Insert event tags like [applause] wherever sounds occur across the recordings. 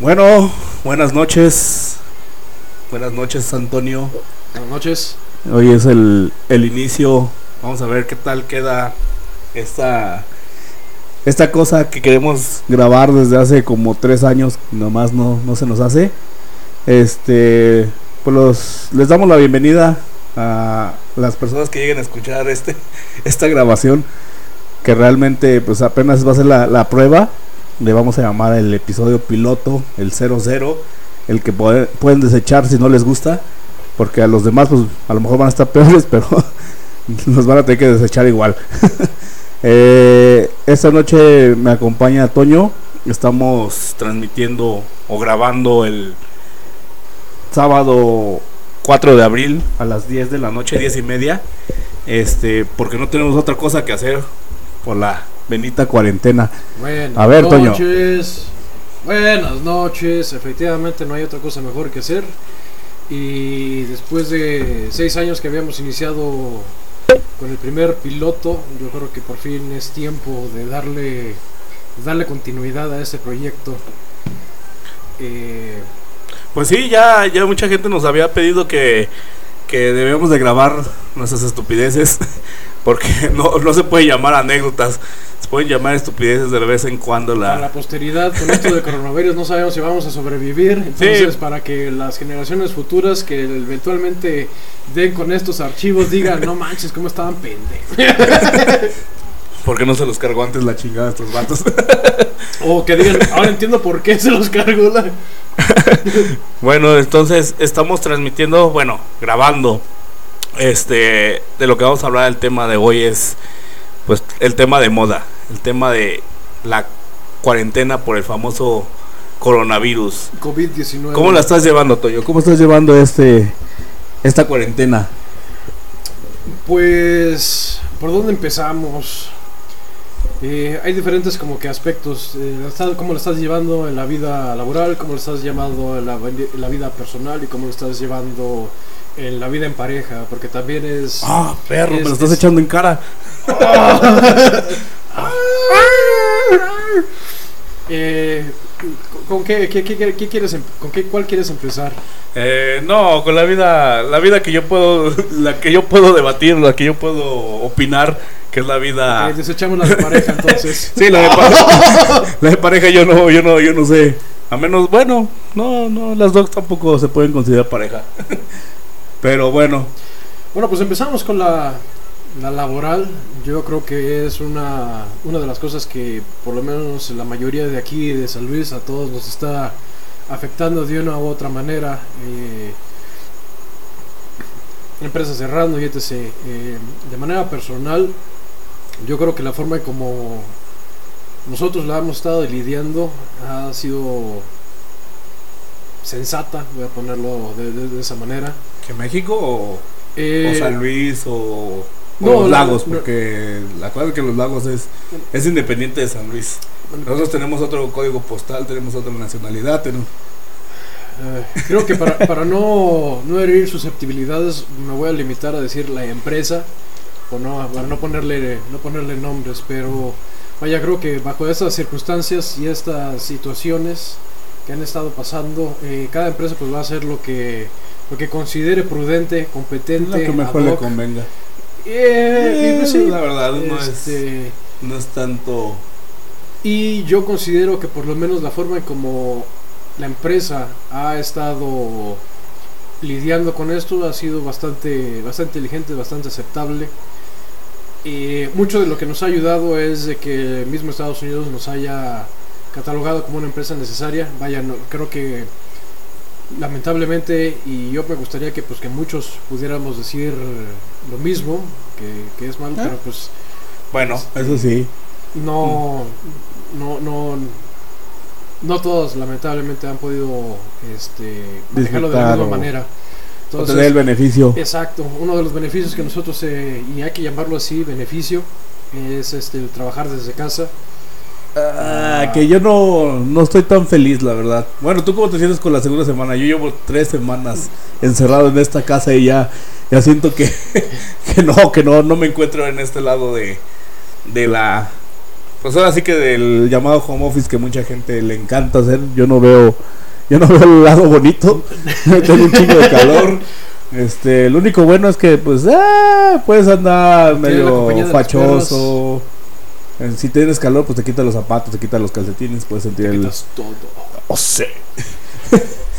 Bueno, buenas noches. Buenas noches, Antonio. Buenas noches. Hoy es el, el inicio. Vamos a ver qué tal queda esta, esta cosa que queremos grabar desde hace como tres años. Nomás no, no se nos hace. Este, pues los, les damos la bienvenida a las personas que lleguen a escuchar este, [laughs] esta grabación. Que realmente, pues apenas va a ser la, la prueba le vamos a llamar el episodio piloto, el 00, el que pueden desechar si no les gusta, porque a los demás pues a lo mejor van a estar [laughs] peores, pero [laughs] nos van a tener que desechar igual. [laughs] eh, esta noche me acompaña Toño, estamos transmitiendo o grabando el sábado 4 de abril a las 10 de la noche, 10 y media, este, porque no tenemos otra cosa que hacer por la bendita cuarentena. Buenas A ver, Toño. noches. Buenas noches. Efectivamente, no hay otra cosa mejor que hacer. Y después de seis años que habíamos iniciado con el primer piloto, yo creo que por fin es tiempo de darle, darle continuidad a ese proyecto. Eh, Pues sí, ya, ya mucha gente nos había pedido que, que debíamos de grabar nuestras estupideces, [laughs] porque no, no se puede llamar anécdotas, pueden llamar estupideces de vez en cuando para la la... posteridad, con esto de coronavirus, no sabemos si vamos a sobrevivir. Entonces, para que las generaciones futuras que eventualmente den con estos archivos digan, no manches, cómo estaban pendejos. [laughs] Porque no se los cargó antes la chingada a estos vatos. [laughs] O que digan, ahora entiendo por qué se los cargó la. [laughs] bueno, entonces estamos transmitiendo, bueno, grabando. Este, de lo que vamos a hablar el tema de hoy es, pues, el tema de moda, el tema de la cuarentena por el famoso coronavirus. COVID-19. ¿Cómo la estás llevando, Toyo? ¿Cómo estás llevando este esta cuarentena? Pues, ¿por dónde empezamos? Eh, hay diferentes como que aspectos. eh, la estás- ¿Cómo lo estás llevando en la vida laboral? ¿Cómo lo estás llevando en la, en la vida personal? ¿Y cómo lo estás llevando en la vida en pareja? Porque también es... Ah, perro, me lo estás es- echando en cara. [laughs] Eh, ¿Con qué, qué- qué- qué quieres, em- con qué, cuál quieres empezar? Eh, no, con la vida, la vida que yo puedo, [laughs] la que yo puedo debatir, la que yo puedo opinar, que es la vida. Desechamos la de pareja entonces. [laughs] Sí, la de pareja. la de pareja yo no, yo no, yo no sé. A menos, bueno, no, no, las dos tampoco se pueden considerar pareja. Pero bueno, Bueno, pues empezamos con la, la laboral. Yo creo que es una, una de las cosas que por lo menos la mayoría de aquí de San Luis a todos nos está afectando de una u otra manera. Eh, empresas cerrando y etc. Eh, de manera personal, yo creo que la forma como nosotros la hemos estado lidiando ha sido sensata, voy a ponerlo de- de esa manera. Que México o, Eh, o San Luis o, los la- lagos, no. porque la cosa es que los lagos es, es independiente de San Luis. Nosotros tenemos otro código postal, tenemos otra nacionalidad, tenemos... Eh, creo que para, para no, no herir susceptibilidades me voy a limitar a decir la empresa o no, para no ponerle, no ponerle nombres, pero vaya, creo que bajo estas circunstancias y estas situaciones que han estado pasando, eh, cada empresa pues va a hacer lo que, lo que considere prudente, competente, lo que mejor le convenga. Eh, pues sí, la verdad, no es, este, no es tanto... Y yo considero que por lo menos la forma en como la empresa ha estado lidiando con esto ha sido bastante, bastante inteligente, bastante aceptable. Y mucho de lo que nos ha ayudado es de que el mismo Estados Unidos nos haya catalogado como una empresa necesaria. Vaya, no- creo que lamentablemente y yo me gustaría que pues que muchos pudiéramos decir lo mismo, que, que es malo, ¿Eh? pero pues Bueno, eso sí. no, no, no, no todos lamentablemente han podido este, manejarlo de la misma o- manera. Entonces, tener el beneficio. exacto, uno de los beneficios que nosotros, eh, y hay que llamarlo así, beneficio, es este, el trabajar desde casa. Ah, que yo no, no estoy tan feliz, la verdad. Bueno, ¿tú cómo te sientes con la segunda semana? Yo llevo tres semanas encerrado en esta casa y ya, ya siento que, [laughs] que no, que no, no me encuentro en este lado de, de la Pues ahora sí que del llamado home office que mucha gente le encanta hacer, yo no veo, yo no [laughs] veo el lado bonito. [laughs] Tengo un chingo de calor. Este, lo único bueno es que pues ah, puedes andar medio fachoso. Eh, Si tienes calor, pues te quitas los zapatos, te quitas los calcetines, puedes sentir el. Quitas todo. Oh, sí.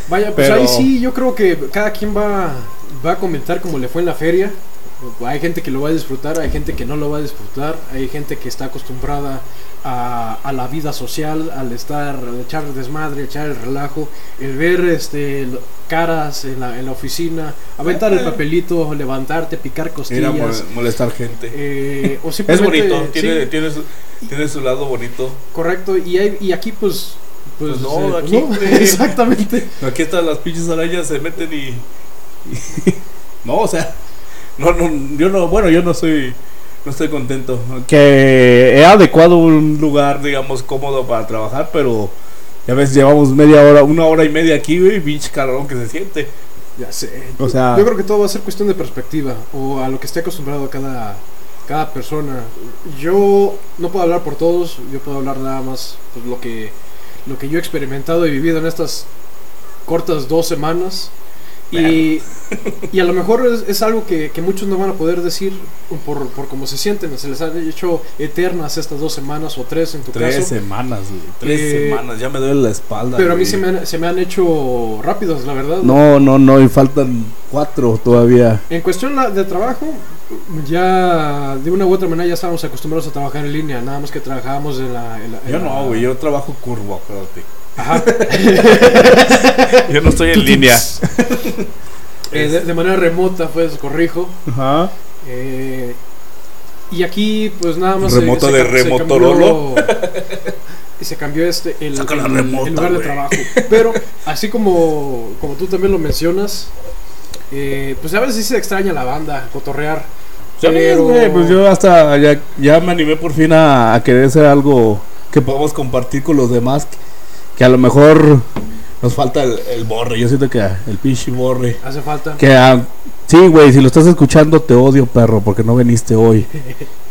Vaya, pues Pero- ahí sí, yo creo que cada quien va, va a comentar cómo le fue en la feria. Hay gente que lo va a disfrutar, hay gente que no lo va a disfrutar, hay gente que está acostumbrada a, a la vida social, al estar, al echar desmadre, echar el relajo, el ver este caras en la, en la oficina, aventar el papelito, levantarte, picar costillas. mo- molestar gente. eh, o Es bonito, tiene, sí, tiene, su, tiene su lado bonito. correcto, y, hay- y aquí pues... Pues, Pues no, eh, aquí, [laughs] exactamente. Aquí están las pinches arañas, se meten y. y- [laughs] no, o sea. No, no, yo no, bueno, yo no soy. No estoy contento. Que he adecuado un lugar, digamos, cómodo para trabajar, pero. Ya ves, llevamos media hora, una hora y media aquí, güey, pinche calorón que se siente. Ya sé. O sea- yo creo que todo va a ser cuestión de perspectiva o a lo que esté acostumbrado cada, cada persona. Yo no puedo hablar por todos, yo puedo hablar nada más pues, lo que lo que yo he experimentado y vivido en estas cortas dos semanas. Y, y a lo mejor es, es algo que, que muchos no van a poder decir por, por cómo se sienten. Se les han hecho eternas estas dos semanas o tres en tu Tres caso. semanas, güey. Tres Eh, semanas, ya me duele la espalda. Pero a mí güey. se me, han, se me han hecho rápidos, la verdad. No, no, no, y faltan cuatro todavía. En cuestión de trabajo, ya de una u otra manera ya estábamos acostumbrados a trabajar en línea, nada más que trabajábamos en la... en la- en Yo la- no, güey, yo trabajo curvo, acuérdate. Ajá. Yo no estoy en línea. [laughs] Eh, de, de manera remota, pues, corrijo. Ajá. Eh, y aquí, pues nada más... Remoto de ca- Remotorolo. cambió- Y [laughs] se cambió este el, Saca la el- remota, el lugar de trabajo. Pero, así como, como tú también lo mencionas, eh, pues a veces sí se extraña la banda, cotorrear. Pero- güey, pues yo hasta ya, ya me animé por fin a, a querer hacer algo que podamos compartir con los demás. Que a lo mejor nos falta el, el borre. Yo siento que el pinche borre. Hace falta. Que sí, güey, si lo estás escuchando, te odio, perro, porque no viniste hoy.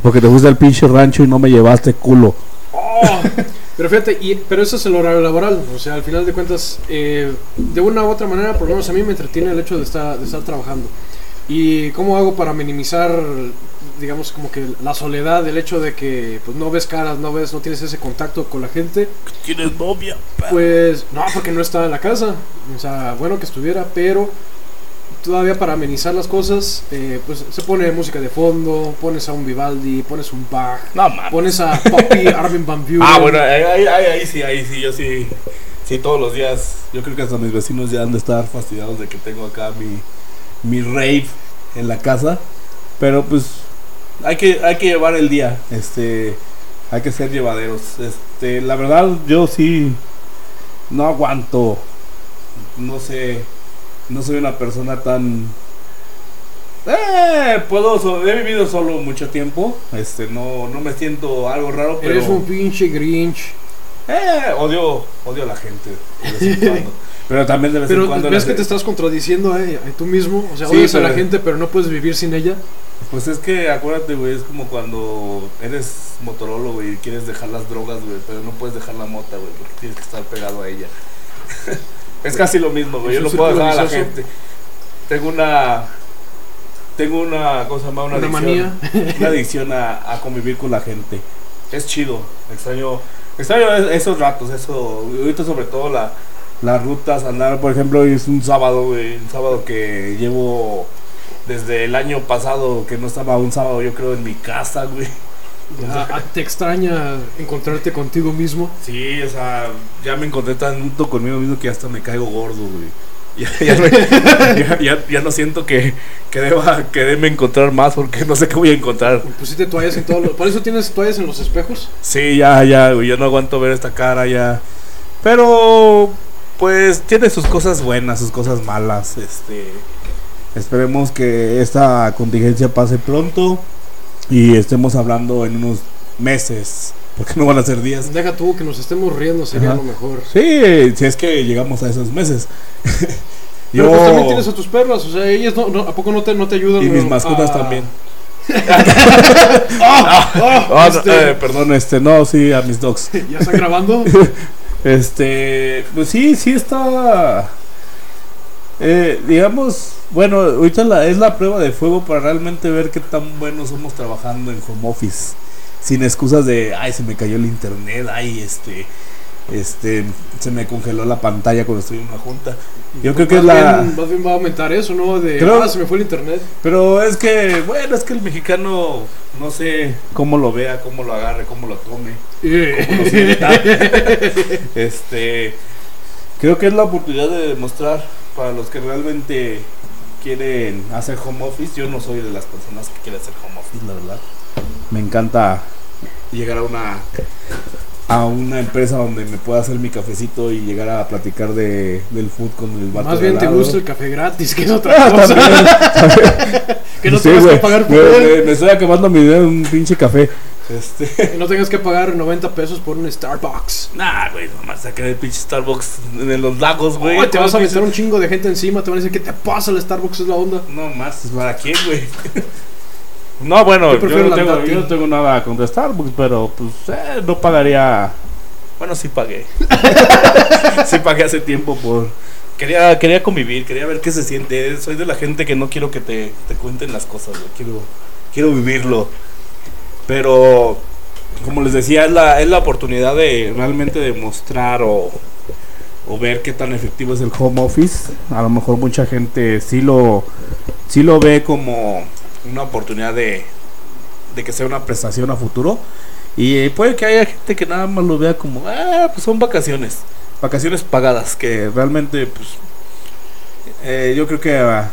Porque te fuiste al pinche rancho y no me llevaste culo. Oh, pero fíjate, y, pero eso es el horario laboral. O sea, al final de cuentas, eh, de una u otra manera, por lo menos a mí me entretiene el hecho de estar, de estar trabajando. ¿Y cómo hago para minimizar, digamos, como que la soledad, el hecho de que pues, no ves caras, no ves, no tienes ese contacto con la gente? ¿Tienes novia? Pues no, porque no está en la casa. O sea, bueno que estuviera, pero todavía para amenizar las cosas, eh, pues se pone música de fondo, pones a un Vivaldi, pones un Bach, No, pones a Papi [laughs] Armin Van Buren. Ah, bueno, ahí, ahí, ahí sí, ahí sí, yo sí. Sí, todos los días. Yo creo que hasta mis vecinos ya han de estar fastidiados de que tengo acá mi, mi rave en la casa. Pero pues hay que, hay que llevar el día. Este, hay que ser llevaderos. Este, la verdad, yo sí no aguanto. No sé, no soy una persona tan. Eh, puedo, he vivido solo mucho tiempo. Este, no, no me siento algo raro, pero. Eres un pinche Grinch. Eh, odio, odio a la gente. [laughs] de. Pero también de vez Pero en cuando. ves que te estás contradiciendo eh, tú mismo. O sea, Sí, odias a la pero- gente, pero no puedes vivir sin ella. Pues es que acuérdate, güey, es como cuando eres motorólogo güey, y quieres dejar las drogas, güey, pero no puedes dejar la mota, güey, porque tienes que estar pegado a ella. [laughs] es casi lo mismo, güey. Yo no puedo dejar a la gente. Tengo una. Tengo una cosa más, una, Una adicción. manía. una adicción a, a convivir con la gente. Es chido. Extraño, extraño es- esos ratos, eso. Ahorita sobre todo la, las rutas, andar, por ejemplo, hoy es un sábado, güey, un sábado que llevo desde el año pasado, que no estaba un sábado, yo creo, en mi casa, güey. Ya, ah, te extraña encontrarte contigo mismo. Sí, o sea, ya me encontré tanto conmigo mismo que hasta me caigo gordo, güey. [laughs] Ya, ya, [laughs] no- ya- no siento que, que deba quererme encontrar más porque no sé qué voy a encontrar. Pusiste toallas en todos. ¿Por eso tienes toallas en los espejos? Sí, ya, ya, güey, yo no aguanto ver esta cara ya. Pero, pues, tiene sus cosas buenas, sus cosas malas. Este, esperemos que esta contingencia pase pronto y estemos hablando en unos meses, porque no van a ser días. Deja tú que nos estemos riendo, sería Ajá. lo mejor. Sí, si es que llegamos a esos meses. [laughs] Pero pues también tienes a tus perras, o sea, ellas no, no- ¿a poco no te, no te ayudan? y mis mascotas a- también. [laughs] [laughs] Este, eh, perdón, este, no, sí, a mis dogs. ¿Ya está grabando? Este, pues sí, sí está. eh, digamos, bueno, ahorita es la prueba de fuego para realmente ver qué tan buenos somos trabajando en home office. Sin excusas de, ay, se me cayó el internet, ay, este, este, se me congeló la pantalla cuando estoy en una junta. Yo creo que es la. bien- más bien va a aumentar eso, ¿no? De, Creo- ah, se me fue el internet. Pero es que, bueno, es que el mexicano, no sé cómo lo vea, cómo lo agarre, cómo lo tome. cómo lo sienta. [laughs] este, creo que es la oportunidad de demostrar para los que realmente quieren hacer home office. Yo no soy de las personas que quieren hacer home office, la verdad. Me encanta llegar a una a una empresa donde me pueda hacer mi cafecito y llegar a platicar de, del food con el vato Más de bien te gusta el café gratis, que es otra [laughs] Ah, cosa. [laughs] también. que no Sí, tengas que pagar por me, él. me- me estoy acabando mi dinero en un pinche café. Este. Que no tengas que pagar 90 pesos por un Starbucks. Nah, güey, nomás sacar el pinche Starbucks de los lagos, güey. Ay, te vas a ¿Cómo meter un chingo de gente encima, te van a decir, ¿qué te pasa? El Starbucks es la onda. No más, ¿para quién, güey? No, bueno, Yo yo, prefiero no tengo, Nati. yo no tengo nada contra Starbucks, pero pues eh, no pagaría. Bueno, sí pagué. [laughs] sí pagué hace tiempo por. Quería, quería convivir, quería ver qué se siente. Soy de la gente que no quiero que te, te cuenten las cosas, güey. Quiero, quiero vivirlo. Pero, como les decía, es la, es la oportunidad de realmente demostrar o, o ver qué tan efectivo es el home office. A lo mejor mucha gente sí lo, sí lo ve como una oportunidad de, de que sea una prestación a futuro. Y eh, puede que haya gente que nada más lo vea como, ah, pues son vacaciones. Vacaciones pagadas, que realmente, pues, eh, yo creo que, ah,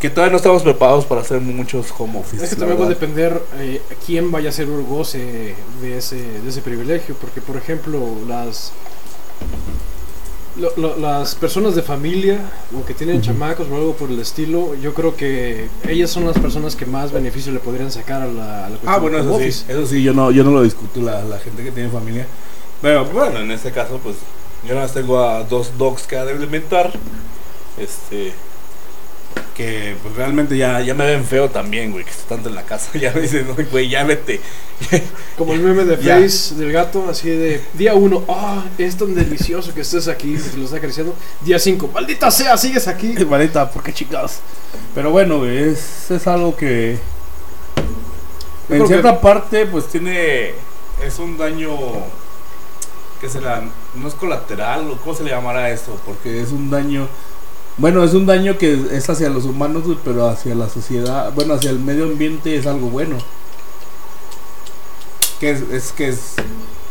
que todavía no estamos preparados para hacer muchos home office. Es que también va a depender eh, quién vaya a ser un goce de ese, de ese privilegio. Porque, por ejemplo, las lo- lo- las personas de familia o que tienen Ujú. chamacos o algo por el estilo, yo creo que ellas son las personas que más beneficio le podrían sacar a la, a la Ah, bueno, eso sí, eso sí, yo no, yo no lo discuto, la, la gente que tiene familia. Pero bueno, en este caso, pues yo nada más tengo a dos dogs que alimentar. Este. Que pues realmente ya, ya me ven feo también, güey, que estoy tanto en la casa. [laughs] Ya me dicen, "Oye, güey, ya vete. [laughs] Como el meme de. Face del gato, así de día uno, ah, es tan delicioso que estés aquí, que te lo está acariciando. Día 5, maldita sea, sigues aquí. [laughs] Manita, ¿por qué chingados? Pero bueno, güey, es, es algo que. Yo En cierta parte, pues tiene. Es un daño. ¿Qué será? No es colateral, o ¿cómo se le llamará eso? Porque es un daño. Bueno, es un daño que es hacia los humanos, pero hacia la sociedad. Bueno, hacia el medio ambiente es algo bueno. Que es, es que es.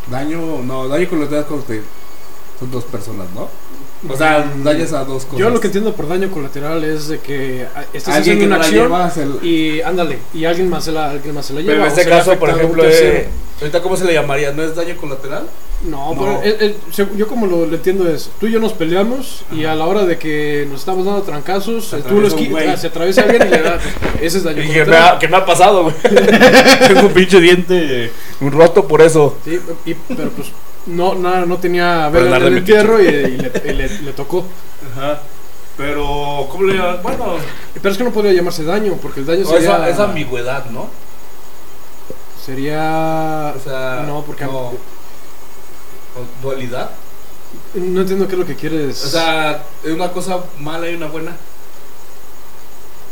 Daño. No, daño colateral te- son dos personas, ¿no? O sea, dañas a dos cosas. Yo lo que entiendo por daño colateral es de que ah, estás Alguien haciendo que una no acción la- y ándale, y alguien más se la, alguien más se la lleva. Pero en este caso, por ejemplo, eh, ahorita cómo se le llamaría, ¿no es daño colateral? No, No. pero yo como lo, lo entiendo es, tú y yo nos peleamos y a la hora de que nos estamos dando trancazos, Se tú lo atraviesa un esqui- güey. ah, se atraviesa alguien y le da, ese es [laughs] daño Y que me, ha, colateral. que me ha pasado, güey. [laughs] Tengo un pinche diente eh, un roto por eso. Sí, y- pero pues no, no, no tenía verga en el de entierro y, y le, y le- le tocó. Ajá. Pero, ¿cómo le llaman? Bueno, Pero es que no podría llamarse daño, porque el daño sería... esa, esa ambigüedad, ¿no? Sería... O sea, No, porque- no. ¿O dualidad. No entiendo qué es lo que quieres. O sea, es una cosa mala y una buena.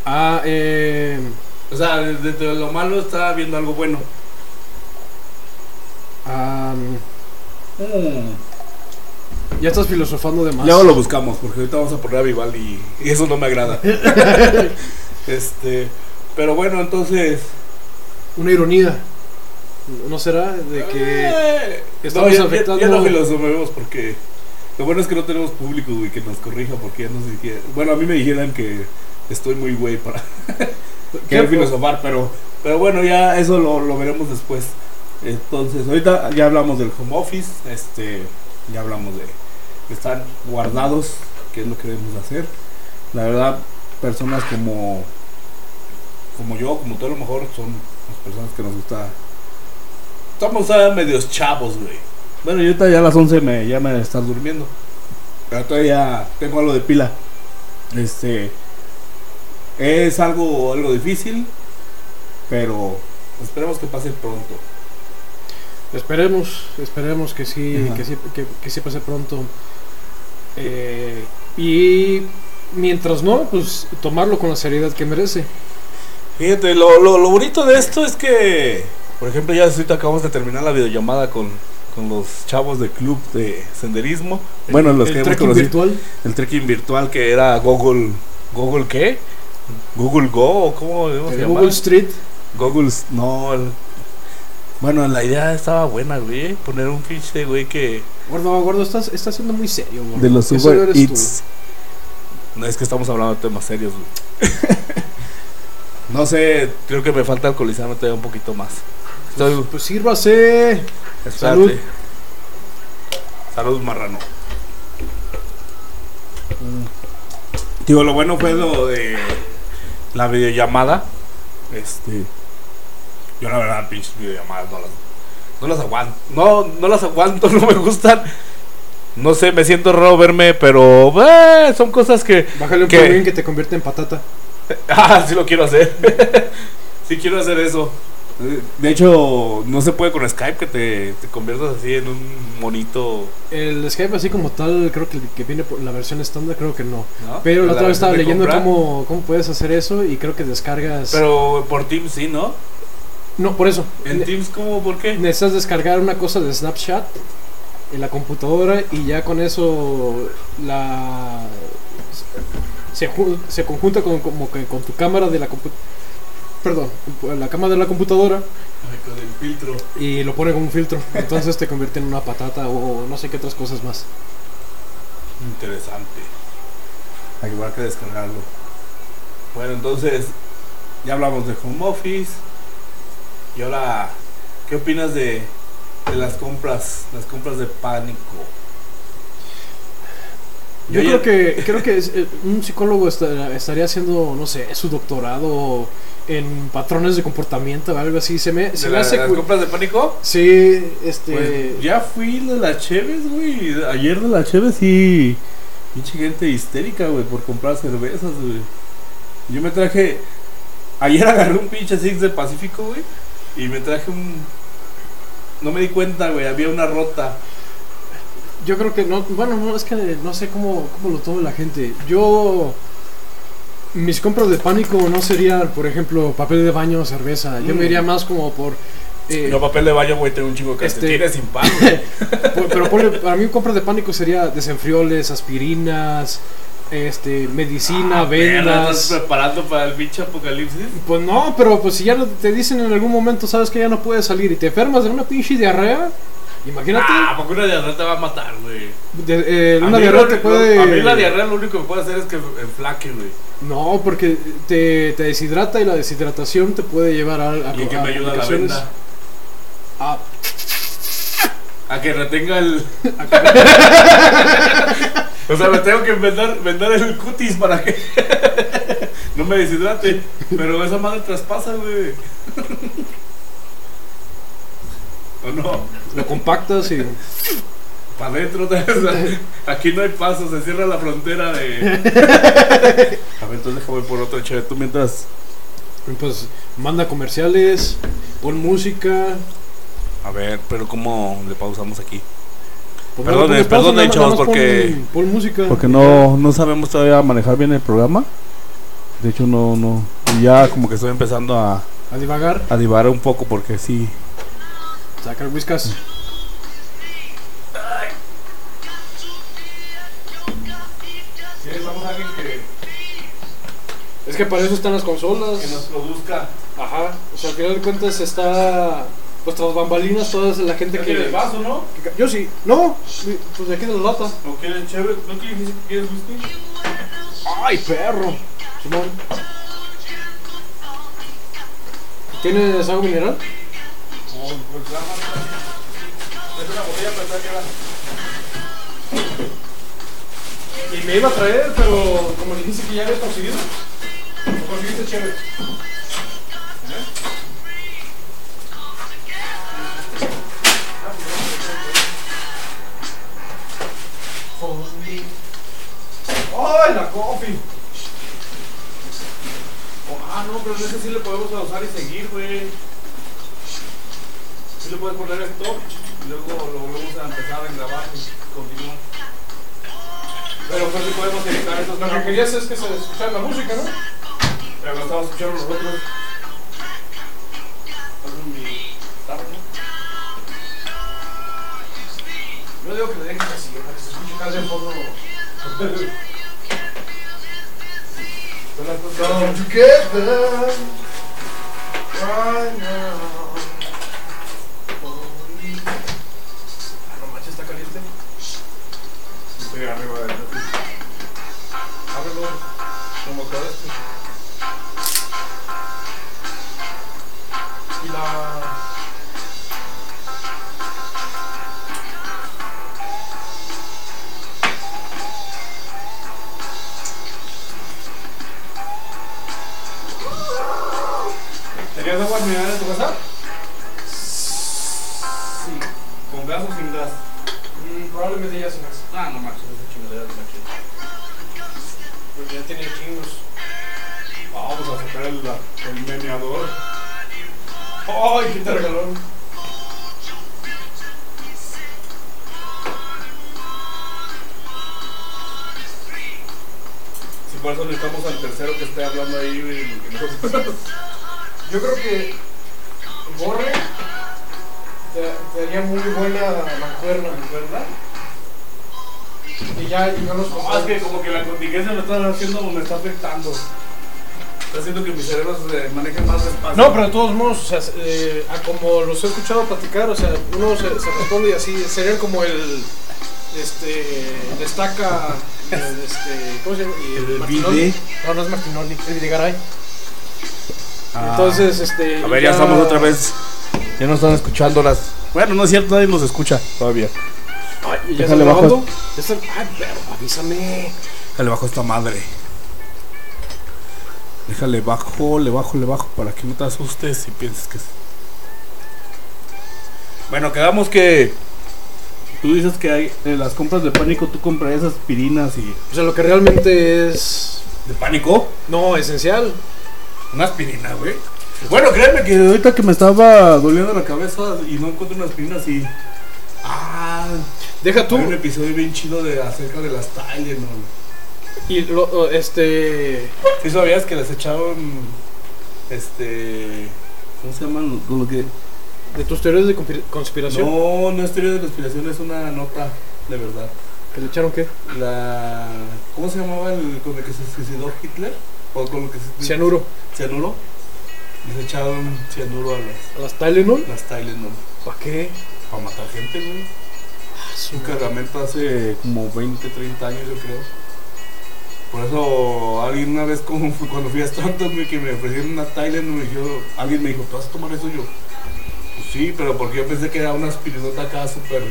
Ah, eh... O sea, dentro de lo malo está viendo algo bueno. ah, ya estás filosofando de más. Luego lo buscamos, porque ahorita vamos a poner a Vivaldi y, y eso no me agrada. [laughs] este, pero bueno, entonces. Una ironía. ¿No será? De que... Eh, estamos no, ya, ya- afectando- Ya, no filosofemos porque. Lo bueno es que no tenemos público, güey, que nos corrija, porque ya no sé qué. Bueno, a mí me dijeran que estoy muy güey para [laughs] querer filosofar, pero, pero bueno, ya eso lo, lo veremos después. Entonces, ahorita ya hablamos del home office, este, ya hablamos de, estar guardados, que es lo que debemos de hacer. La verdad, personas como, como yo, como tú a lo mejor, son las personas que nos gusta. Estamos todavía medios chavos, güey. Bueno, yo ya a las 11 me, ya me estar durmiendo. Pero todavía tengo algo de pila. Este. Es algo, algo difícil. Pero esperemos que pase pronto. Esperemos, esperemos que sí, Ajá. que sí, que, que sí pase pronto. Eh, y mientras no, pues tomarlo con la seriedad que merece. Fíjate, lo, lo, lo bonito de esto es que, por ejemplo, ya ahorita acabamos de terminar la videollamada con, con los chavos del club de senderismo. Bueno, los el que trekking virtual. El trekking virtual que era Google. ¿Google qué? ¿Google Go? ¿o ¿Cómo debemos? Google Street. Google. No. el- bueno, la idea estaba buena, güey. Poner un fiche, güey, que. Gordo, gordo, estás, estás siendo muy serio, gordo. De los Uber Eats. No es que estamos hablando de temas serios, güey. no sé, creo que me falta alcoholizarme todavía un poquito más. Estoy. Pues sírvase. espérate. salud. Salud, marrano. Digo, lo bueno fue lo de la videollamada. Este. Yo la verdad, pinches videollamadas no las, no las aguanto. No, no las aguanto, [laughs] no me gustan. No sé, me siento raro verme, pero eh, son cosas que. Bájale un ¿Qué? bien que te convierte en patata. [laughs] Ah, sí lo quiero hacer. [laughs] sí quiero hacer eso. De hecho, no se puede con Skype que te, te conviertas así en un monito. El Skype así como tal, creo que el que viene por la versión estándar, creo que no. ¿no? Pero la otra vez estaba leyendo comprar. cómo, cómo puedes hacer eso y creo que descargas... Pero por Teams sí, ¿no? No, por eso. En Ne- Teams, ¿cómo? ¿Por qué? Necesitas descargar una cosa de Snapchat en la computadora y ya con eso la se, ju- se conjunta con, como que con tu cámara de la perdón, la cámara de la computadora con el filtro. y lo pone como un filtro. Entonces te convierte en una patata o no sé qué otras cosas más. Interesante. Hay igual que descargarlo. Bueno, entonces, ya hablamos de home office. Y ahora, ¿qué opinas de, de las compras? Las compras de pánico. Yo Yo creo que creo que es- eh, un psicólogo esta- estaría haciendo, no sé, su doctorado en patrones de comportamiento o algo así. Se me, se ¿De me la- hace... las compras de pánico? Sí, este... Pues ya fui de la Cheves, güey. Ayer de la Cheves y. Pinche gente histérica, güey, por comprar cervezas, güey. Yo me traje. Ayer [laughs] agarré un pinche Six de Pacífico, güey. Y me traje un. No me di cuenta, güey. Había una rota. Yo creo que no, bueno, no, es que no sé cómo, cómo lo toma la gente. Yo, mis compras de pánico no serían, por ejemplo, papel de baño o cerveza. Yo Mm. me iría más como por... eh, Yo papel de baño, güey, tengo un chingo de Este- calcetines sin pan, [laughs] pero ponle- para mí compras de pánico sería desenfrioles, aspirinas, este, medicina, Ah, vendas. ¿Estás preparando para el pinche apocalipsis? Pues no, pero pues si ya no te dicen en algún momento, sabes que ya no puedes salir y te enfermas de una pinche diarrea, imagínate, Ah, porque una diarrea te va a matar, güey. de- eh, una diarrea te puede... A mí la diarrea lo único que puede hacer es que enflaque, güey. No, porque te, te deshidrata y la deshidratación te puede llevar a, a, ¿Y en qué me ayuda la venda? Ah, A que retenga el. [laughs] o sea, me tengo que vendar, vendar el cutis para que [laughs] no me deshidrate. Pero esa madre traspasa, güey. [laughs] ¿O no? lo compactas y Para adentro. Aquí no hay paso, se cierra la frontera de. A ver, entonces déjame por otro chévere. Tú mientras. pues manda comerciales, pon música. A ver, pero ¿cómo le pausamos aquí? Pues perdone, nada más- chavos, porque- pon música. Porque no, no sabemos todavía manejar bien el programa. De hecho, no, no. Y ya como que estoy empezando a, A divagar, a divagar un poco porque sí. sacar whiskas. Necesitamos a alguien que, Es que para eso están las consolas. produzca. Ajá. O sea, al final de cuentas está. Pues tras bambalinas, toda la gente que. vaso, no? que- Yo sí. No, pues de aquí de la lata. ¿O quieres chévere? ¿No quieres, quieres whisky? ¡Ay, perro! Simón. ¿Tienes agua mineral? pues nada más. Es una botella pensaba que era. Y me iba a traer, pero como dijiste que ya había conseguido, lo conseguiste chévere. ¡Ay, la coffee! Oh, Ah, no, pero en ese sí le podemos pausar y seguir, güey. Sí le puedes poner stop y luego lo volvemos a empezar a grabar y continuar. Pero pues sí podemos editar esos Lo que querías es que se escuchara la música, ¿no? Pero lo estamos escuchando nosotros. Yo digo que le dejes así, para que se escuche casi en fondo. [laughs] Come together right now. ¡Ay, qué te! Si por eso necesitamos al tercero que esté hablando ahí, Yo creo que Borre haría muy buena mancuerna, ¿verdad? Y ya, y no nos No, es que como que la contingencia me está haciendo, me está afectando. Está haciendo que mi cerebro se maneje más despacio. No, pero de todos modos, o sea, eh, a como los he escuchado platicar, o sea, uno se, se responde y así, serían como el, este, destaca, el, este, ¿cómo se llama? Y El Martinoli. No, no es Martinoli, es Videgaray. Ah. Entonces, este... A ver, ya estamos otra vez. Ya no están escuchando las. Bueno, no es cierto, nadie nos escucha todavía. Ay, ¿y ¿Ya Déjale están bajo. grabando? Ya están... Ay, pero avísame. Déjale bajo esta madre. Déjale bajo, le bajo, le bajo para que no te asustes y pienses que es. Bueno, quedamos que. Tú dices que hay en las compras de pánico, tú comprarías aspirinas y. O sea, lo que realmente es... ¿De pánico? No, esencial. Una aspirina, güey. Bueno, créeme que ahorita que me estaba doliendo la cabeza y no encuentro una aspirina así. Ah, Deja tú. hay un episodio bien chido de acerca de las Tylenol. Y lo, este... ¿Sí sabías que les echaron este ¿cómo se llaman lo que De tus teorías de conspira- conspiración. No, no es teoría de conspiración, es una nota de verdad. ¿Que le echaron qué? La ¿cómo se llamaba el con el que se suicidó Hitler? ¿O con el que se Cianuro. Cianuro. Les echaron cianuro a las, ¿A las Tylenol? las Tylenol ¿Para qué? para matar gente, güey. Ah, Un cargamento hace como 20, 30 años, yo creo. Por eso, alguien una vez, como cuando fui a Stanton, que me ofrecieron una Tylenol, me dijo, alguien me dijo, ¿tú vas a tomar eso yo? Pues sí, pero porque yo pensé que era una aspirinota acá súper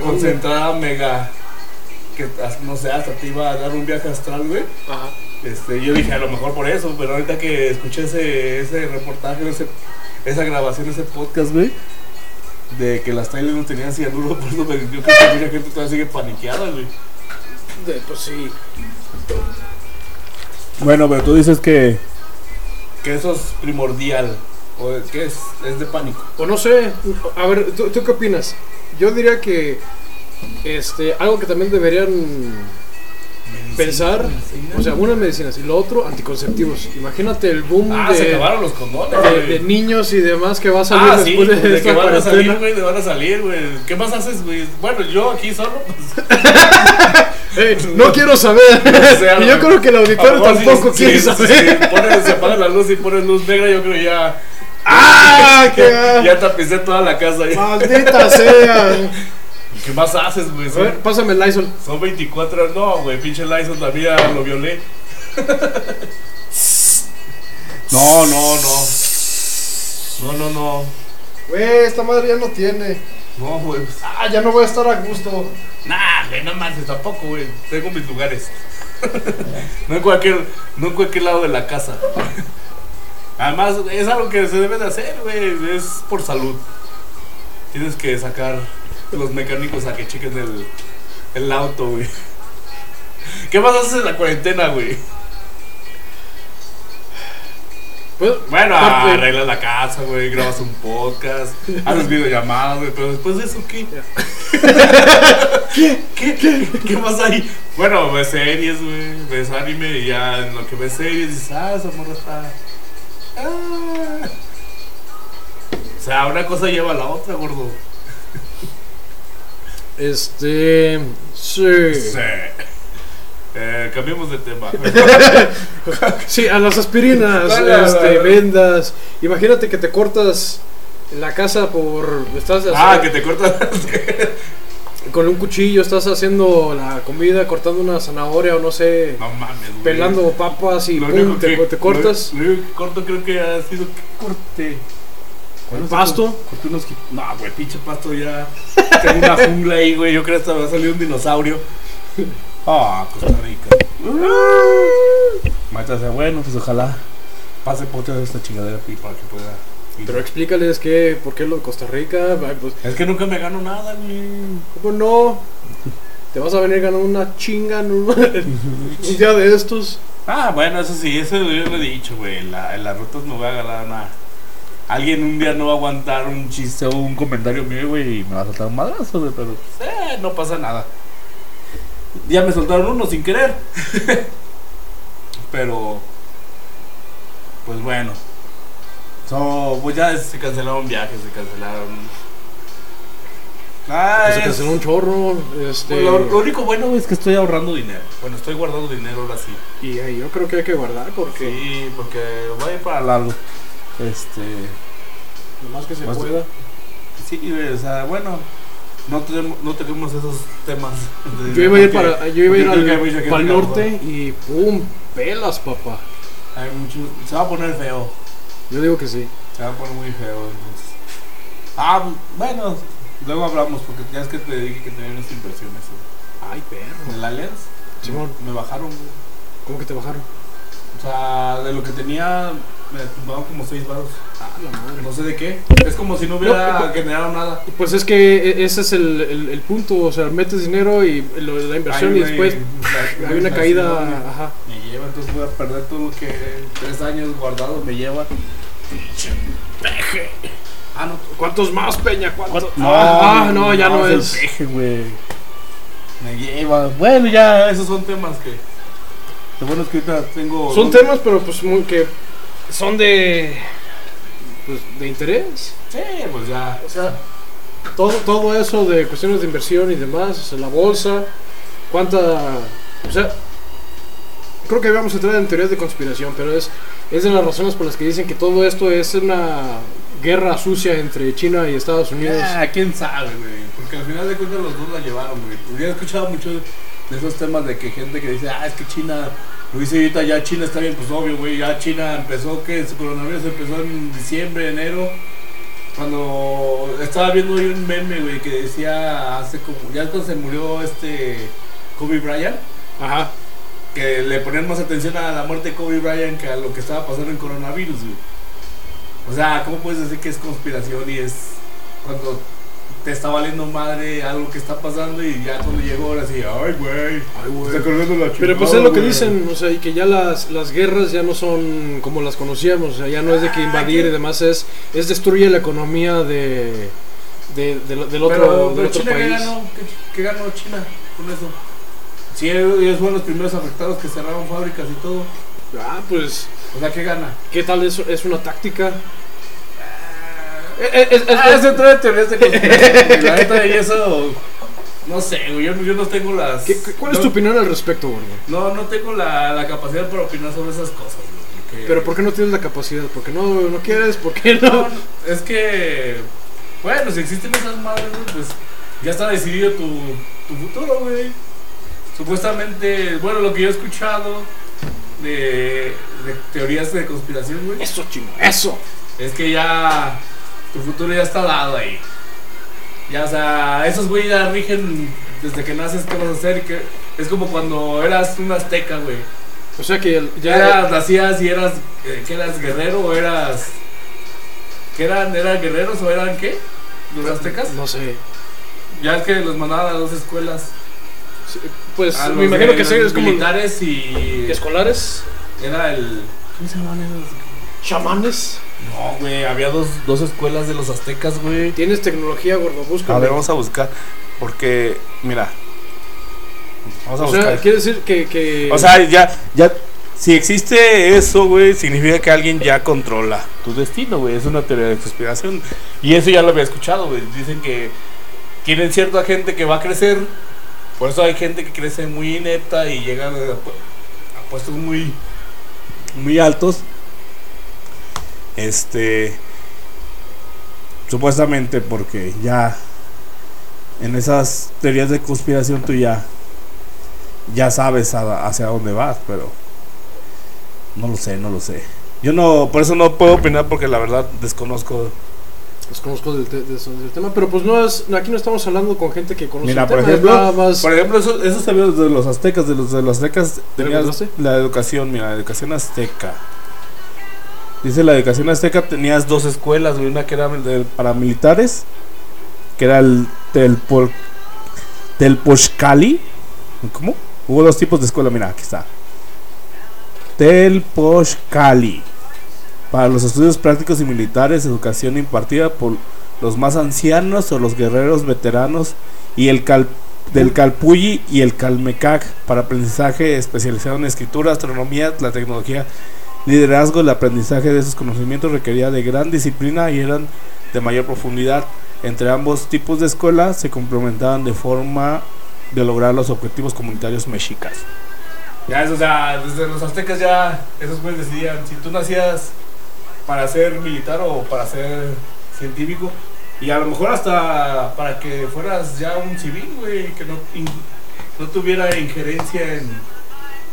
concentrada, mega. Que no sé, hasta te iba a dar un viaje astral, güey. Ajá. Este, yo dije, a lo mejor por eso, pero ahorita que escuché ese, ese reportaje, ese, esa grabación, ese podcast, güey, de que las Tylenol tenían cianuro, [laughs] por eso me, yo creo que mucha gente todavía sigue paniqueada, güey. De- pues sí. Bueno, pero tú dices que. Que eso es primordial. ¿O qué es? Es de pánico. O no sé. A ver, ¿tú, tú qué opinas? Yo diría que... Este, algo que también deberían pensar, o sea, una medicinas y lo otro anticonceptivos. Imagínate el boom Ah, se de, acabaron los condones, de, güey. de niños y demás que va a salir Ah, sí, después de, de esta que van a salir, güey, de van a salir, güey. ¿Qué más haces, güey? Bueno, yo aquí solo, pues. [laughs] No quiero saber. [laughs] O sea, y yo creo que el auditorio tampoco si- quiere si- saber. si pones- se apaga la luz y pones luz negra, yo creo que ya. ¡Ah! [laughs] ¡Qué Ya tapicé toda la casa. ya. ¡Maldita [laughs] sea! ¿Qué más haces, güey? A ver, pásame el Lysol. son 24 horas. No, güey, pinche también ya lo violé. No, no, no. No, no, no. Güey, esta madre ya no tiene. No, güey. Ah, ya no voy a estar a gusto. Nah, güey, no manches, tampoco, güey. Tengo mis lugares. [laughs] no, en cualquier, no en cualquier lado de la casa. [laughs] Además, es algo que se debe de hacer, güey. Es por salud. Tienes que sacar los mecánicos a que chequen el, el auto, güey. [laughs] ¿Qué más haces en la cuarentena, güey? Pues, Bueno, parte- arreglas la casa, güey, grabas un podcast, [laughs] haces videollamadas, güey, pero después de eso, ¿qué? [laughs] ¿Qué? ¿Qué? ¿Qué? ¿Qué pasa ahí? Bueno, ves series, güey, ves anime y ya en lo que ves series dices, ah, esa morra está... Ah. O sea, una cosa lleva a la otra, gordo. Este. Sí. Sí. Eh, cambiemos de tema. [laughs] Sí, a las aspirinas, este, vendas. Imagínate que te cortas la casa por. Estás ah, que te cortas. [laughs] con un cuchillo, estás haciendo la comida, cortando una zanahoria o no sé, no mames, güey. pelando papas y pum, te, que- te cortas. Lo, único que corto creo que ha sido que corté. ¿El pasto? Corté unos. No, güey, pinche pasto ya. Tengo una jungla ahí, güey. Yo creo que hasta va a salir un dinosaurio. Ah, Costa Rica. Mata sea bueno, pues ojalá pase por toda esta chingadera y para que pueda. ir. Pero explícales que, por qué lo de Costa Rica, pues, es que nunca me gano nada, güey. ¿cómo no? Te vas a venir ganando una chinga en un, [laughs] un día de estos. Ah, bueno, eso sí, eso yo lo he dicho, güey. En, la, en las rutas no voy a ganar nada. Alguien un día no va a aguantar un chiste o un comentario mío, güey, y me va a soltar un madrazo, güey, pero pues, eh, no pasa nada. Ya me soltaron uno sin querer. pero, pues bueno. So, pues ya se cancelaron viajes, se cancelaron. Ah, Que se es- canceló un chorro. Este, pues lo, lo único bueno es que estoy ahorrando dinero. Bueno, estoy guardando dinero ahora sí. y yo creo que hay que guardar porque Sí, porque va a ir para largo. Este. lo más que se Más- pueda. Sí, o sea, bueno. No tenemos, no tenemos esos temas. de Yo iba a ir para, yo iba a ir al, mucha gente para el que a lo norte y pum, pelas, papá. hay mucho- se va a poner feo. Yo digo que sí. Se va a poner muy feo, entonces. Ah, bueno, luego hablamos porque ya es que te dije que tenía unas inversiones. Ay, perro. En la Lens, Simón, me bajaron, güey. ¿cómo que te bajaron? O sea, de lo que tenía, me tumbaban como 6 baros. Ah, la madre. No sé de qué. Es como si no hubiera No, generado nada. Pues es que e- ese es el, el, el punto, o sea, metes dinero y lo- la inversión Hay y después la- hay una caída, la- ajá. Me lleva, entonces voy a perder todo lo que tres años guardado me lleva. Pinche peje. Ah, no. ¿Cuántos más, Peña? ¿Cuántos? No, ah, no, ya no, es. peje, güey. Me lleva. Bueno, ya, esos son temas que. Lo bueno es que ahorita tengo. Son temas, pero pues muy que son de pues de interés. Sí, pues ya. O sea, todo, todo eso de cuestiones de inversión y demás, o sea, la bolsa, cuánta, o sea, creo que vamos a entrar en teorías de conspiración, pero es, es de las razones por las que dicen que todo esto es una guerra sucia entre China y Estados Unidos. Ah, quién sabe, güey. Porque al final de cuentas los dos la llevaron, güey. Pues ya he escuchado mucho de esos temas de que gente que dice, ah, es que China, lo dice ahorita ya China está bien, pues obvio, güey. Ya China empezó, que su coronavirus empezó en diciembre, enero. Cuando estaba viendo hoy un meme, güey, que decía hace como, ya cuando se murió este Kobe Bryant, Ajá. que le ponían más atención a la muerte de Kobe Bryant que a lo que estaba pasando en coronavirus, güey. O sea, ¿cómo puedes decir que es conspiración y es cuando te está valiendo madre algo que está pasando y ya cuando llegó ahora sí, ay, güey, Ay, güey. está cargando la Pero pues chingada, es lo que güey". dicen, o sea, y que ya las, las guerras ya no son como las conocíamos, o sea, ya no es de que Ah, invadir ¿qué? y demás, es, es destruye la economía de, de- de lo- del otro, Pero, del pero otro China, ¿qué país. ganó? ¿Qué, qué ganó China con eso? Sí, ellos fueron los primeros afectados que cerraron fábricas y todo. Ah, pues, O sea, ¿qué gana? ¿qué tal eso? ¿Es una táctica? Eh, eh, es- es- Ah, es- trae teorías de [laughs] conspiración. güey. La neta, y eso. No sé, güey. Yo, yo no tengo las. ¿qué- qué- ¿Cuál es tu opinión al respecto, gordo? No, no tengo la, la capacidad para opinar sobre esas cosas, güey. Pero ¿por qué no tienes la capacidad? ¿Por qué no, no quieres? ¿Por qué No, no? [laughs] no, es que. Bueno, si existen esas madres, güey, pues ya está decidido tu, tu futuro, güey. Supuestamente, bueno, lo que yo he escuchado de, de teorías de conspiración, güey. Eso, chingo, eso. Es que ya tu futuro ya está dado ahí. Ya, o sea, esos güey ya rigen desde que naces qué vas a hacer. Que es como cuando eras un azteca, güey. O sea que el- Ya eras, nacías y eras, eh, que eras guerrero o eras... ¿Qué eran? ¿Eran guerreros o eran qué? ¿Los aztecas? No sé. Ya es que los mandaban a dos escuelas. Sí, Pues A me imagino que sí, es como militares y... escolares. Era el... ¿Cómo se llamaban esos? Chamanes. No, güey, había dos, dos escuelas de los aztecas, güey. Tienes tecnología, gordo, busca. A ver, vamos a buscar. Porque, mira. Vamos a O sea, buscar. quiere decir que, que... O sea, ya, ya, si existe eso, güey, significa que alguien ya controla tu destino, güey. Es una teoría de conspiración. Y eso ya lo había escuchado, güey. Dicen que tienen cierta gente que va a crecer. Por eso hay gente que crece muy inepta y llegan a, pu- a puestos muy, muy altos. Este, supuestamente porque ya en esas teorías de conspiración tú ya ya sabes a- hacia dónde vas, pero no lo sé, no lo sé. Yo no, por eso no puedo opinar porque la verdad desconozco. Desconozco del, te- del tema, pero pues no es... Aquí no estamos hablando con gente que conoce Mira, el por tema, ejemplo, nada más... por ejemplo, eso, eso se vio de los aztecas, de los de los aztecas ¿De tenías los aztecas? la educación, mira, la educación azteca. Dice la educación azteca tenías dos escuelas, una que era de paramilitares, que era el Telpol Telpochcali. ¿Cómo? Hubo dos tipos de escuela, mira, aquí está. Telpochcali. Para los estudios prácticos y militares, educación impartida por los más ancianos o los guerreros veteranos y el del Calpulli y el Calmecac para aprendizaje especializado en escritura, astronomía, la tecnología, liderazgo, el aprendizaje de esos conocimientos requería de gran disciplina y eran de mayor profundidad. Entre ambos tipos de escuela se complementaban de forma de lograr los objetivos comunitarios mexicas. Ya, eso, o sea, desde los aztecas ya esos güeyes decidían si tú nacías para ser militar o para ser científico. Y a lo mejor hasta para que fueras ya un civil, güey, que no, no tuviera injerencia en,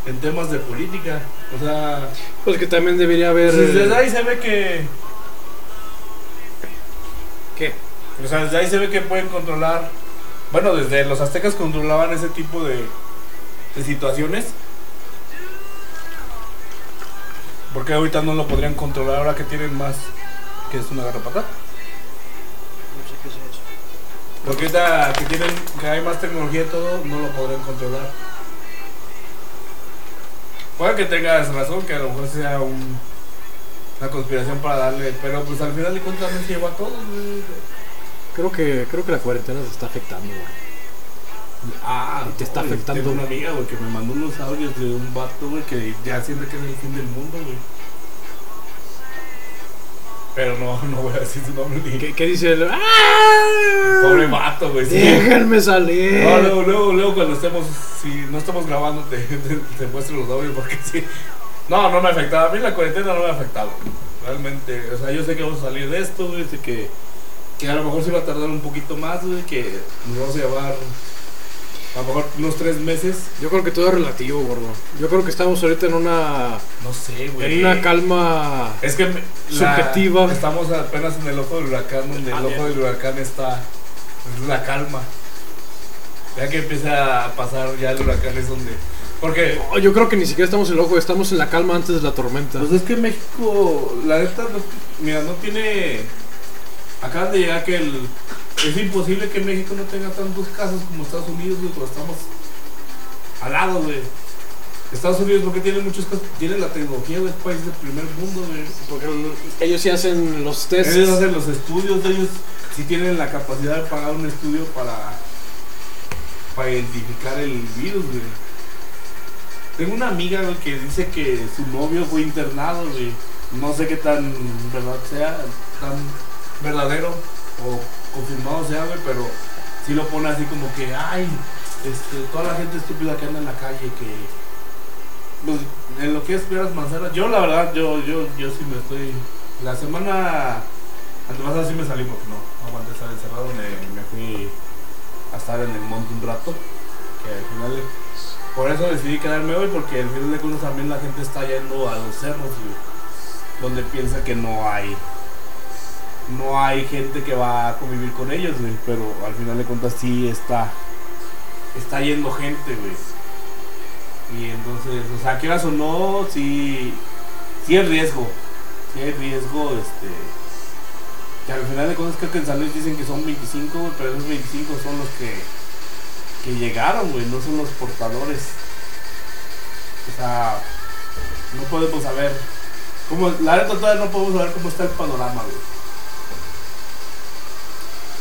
en temas de política. O sea, Pues que también debería haber... pues desde ahí se ve que... ¿Qué? O sea, desde ahí se ve que pueden controlar... Bueno, desde los aztecas controlaban ese tipo de, de situaciones. Porque ahorita no lo podrían controlar ahora que tienen más... que es una garrapata. No sé qué es eso. Porque ahorita que tienen, que hay más tecnología y todo, no lo podrán controlar. Puede que tengas razón, que a lo mejor sea un, una conspiración para darle, pero pues al final de cuentas no se llevó a todos, güey. Creo que, creo que la cuarentena se está afectando, güey. Ah, Te está güey, afectando. Tengo una amiga, güey, que me mandó unos audios de un vato, güey, que ya siente que es el fin del mundo, güey. Pero no, [laughs] no voy a decir su nombre ni. ¿Qué, qué dice el... ¡Ah! Pobre vato, güey. sí. Déjenme salir. No, luego, luego, luego cuando estemos, si no estamos grabando, te, te, te muestro los audios porque sí. No, no me ha afectado. A mí la cuarentena no me ha afectado. Realmente, o sea, yo sé que vamos a salir de esto, güey. Que, que a lo mejor sí va a tardar un poquito más, güey. Que nos vamos a llevar a lo mejor unos tres meses. Yo creo que todo es relativo, gordo. Yo creo que estamos ahorita en una... No sé, güey. En una calma... Es que la- subjetiva. estamos apenas en el ojo del huracán, donde el Ah, ojo del huracán está. Es la calma. Ya que empieza a pasar ya el huracán es donde. Porque yo creo que ni siquiera estamos en el ojo, estamos en la calma antes de la tormenta. Pues es que México, la neta, no, mira, no tiene. Acaban de llegar que el. Es imposible que México no tenga tantos casos como Estados Unidos, güey, pero estamos al lado, güey. Estados Unidos, porque tiene muchos casos, tiene la tecnología, güey, es país del primer mundo, güey. Porque ellos sí hacen los tests. Ellos hacen los estudios, ellos sí tienen la capacidad de pagar un estudio para. para identificar el virus, güey. Tengo una amiga, güey, que dice que su novio fue internado, güey. No sé qué tan verdad sea, tan verdadero o confirmado sea, güey, pero sí lo pone así como que, ay, este, toda la gente estúpida que anda en la calle, que. Pues, en lo que es Piedras Manzanas, yo la verdad, yo, yo, yo sí me estoy. La semana antepasada sí me salí porque no, no aguanté estar encerrado, me, me fui a estar en el monte un rato, que al final por eso decidí quedarme hoy, porque al final de cuentas también la gente está yendo a los cerros, donde piensa que no hay, no hay gente que va a convivir con ellos, güey, pero al final de cuentas sí está, está yendo gente, güey. Y entonces, o sea, quieras o no, sí, sí hay riesgo, sí hay riesgo, este, que al final de cuentas creo que en San Luis dicen que son 25, güey, pero esos 25 son los que que llegaron, güey, no son los portadores. O sea, no podemos saber Como, la neta todavía no podemos saber cómo está el panorama, güey.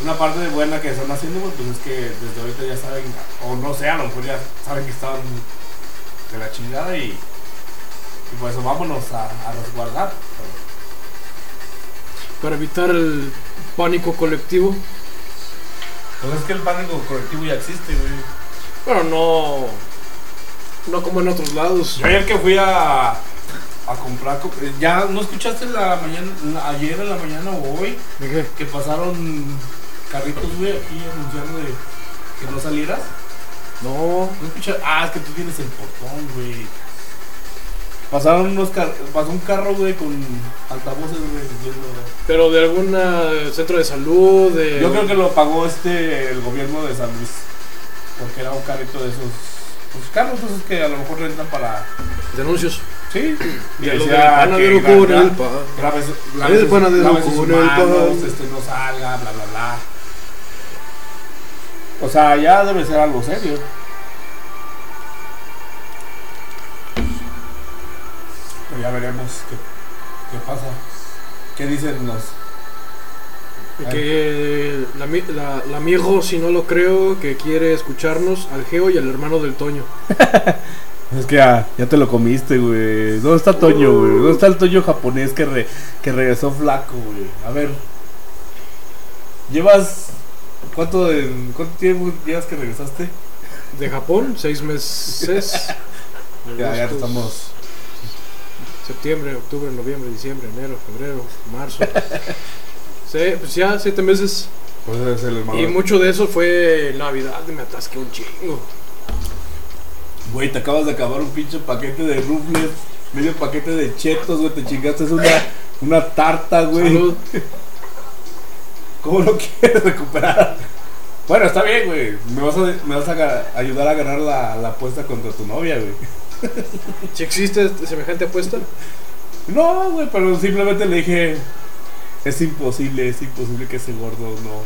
Una parte buena que están haciendo, pues es que desde ahorita ya saben, o no sé, a lo mejor ya saben que estaban de la chingada y, y por eso vámonos a, a resguardar. Para evitar el pánico colectivo. Pues es que el pánico colectivo ya existe, güey. Pero no. No como en otros lados. Yo ayer que fui a, a comprar, co- eh, ya no escuchaste la mañana, la- ayer en la mañana o hoy, ¿De qué? que pasaron carritos, güey, aquí anunciando de que no salieras. No. No escuchas, ah, es que tú tienes el portón, güey. Pasaron unos car pasó un carro, güey, con altavoces, güey, diciendo. Pero de algún eh, centro de salud. De... Yo creo que lo pagó este el gobierno de San Luis. Porque era un carrito de esos. Pues carros esos que a lo mejor rentan para. De anuncios. Sí. Y De decía que. Graves, este, no salga, bla, bla, bla. O sea, ya debe ser algo serio. Pero ya veremos qué, qué pasa. ¿Qué dicen los? Que la, mi- la, la amigo, si no lo creo, que quiere escucharnos, al Geo y al hermano del Toño. [laughs] Es que ya, ya te lo comiste, güey. ¿Dónde está Toño, güey? ¿Dónde está el Toño japonés que, re- que regresó flaco, güey? A ver. ¿Llevas. ¿Cuánto, de, ¿Cuánto tiempo llevas que regresaste? De Japón, seis meses. [laughs] Ya, ya estamos. Septiembre, octubre, noviembre, diciembre, enero, febrero, marzo. Sí, pues ya siete meses. Pues es el. Y mucho de eso fue Navidad, me atasqué un chingo. Güey, te acabas de acabar un pinche paquete de rufles, medio paquete de chetos, güey. Te chingaste una, una tarta, güey. Salud. [laughs] ¿Cómo lo [laughs] quieres recuperar? Bueno, está bien, güey. Me vas a, me vas a ayudar a ganar la, la apuesta contra tu novia, güey. [laughs] ¿Si existe semejante apuesta? No, güey, pero simplemente le dije, es imposible, es imposible que ese gordo no,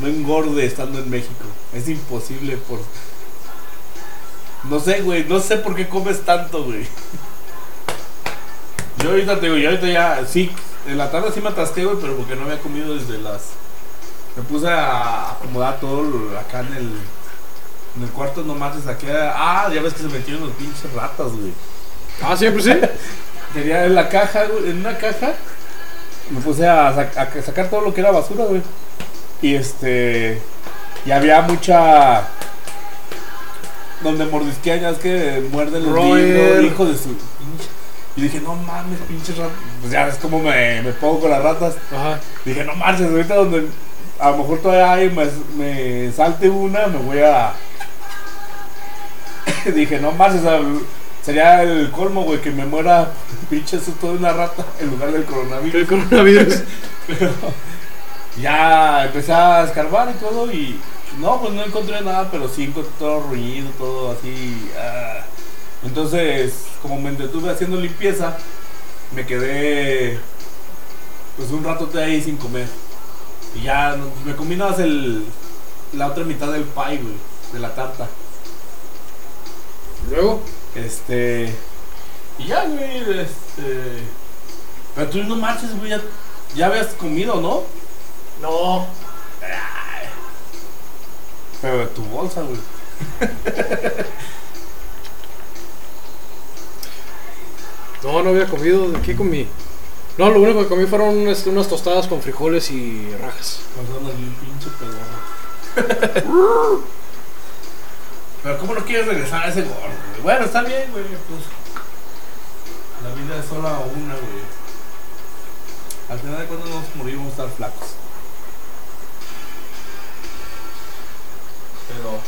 no engorde estando en México. Es imposible por... No sé, güey, no sé por qué comes tanto, güey. [laughs] Yo ahorita te digo, yo ahorita ya, sí, en la tarde sí me atasqué, güey, pero porque no había comido desde las... Me puse a acomodar todo lo- acá en el... En el cuarto nomás te saqué... Ah, ya ves que se metieron los pinches ratas, güey. Ah, siempre sí. Tenía en la caja, güey, en una caja. Me puse a, sac- a sacar todo lo que era basura, güey. Y este. Y había mucha. Donde mordisquean, ya es que muerden los Roer. hijo de su. pinche- Y dije, no mames, pinches ratas. Pues ya ves cómo me, me pongo con las ratas. Ajá. Dije, no marches, ahorita donde a lo mejor todavía hay, me, me salte una, me voy a. [laughs] Dije, no o sea, sería el colmo, güey, que me muera pinche susto de una rata en lugar del coronavirus. El coronavirus. [laughs] Ya empecé a escarbar y todo y. No, pues no encontré nada, pero sí encontré todo ruido, todo así. ah. Entonces, como me entretuve haciendo limpieza, me quedé pues un rato ahí sin comer. Y ya me comí nada más el, la otra mitad del pie, güey, de la tarta. Luego, Este. Y ya, güey, este. Pero tú no marches, güey, ya, ya habías comido, ¿no? no. Pero de tu bolsa, güey. [laughs] No, no había comido. ¿De qué comí? No, lo único que comí fueron este, unas tostadas con frijoles y rajas. Bien pinche. Pero ¿cómo no quieres regresar a ese gordo? Bueno, está bien, güey, pues. La vida es solo una, güey. Al final de cuentas nos morimos estar flacos. Pero.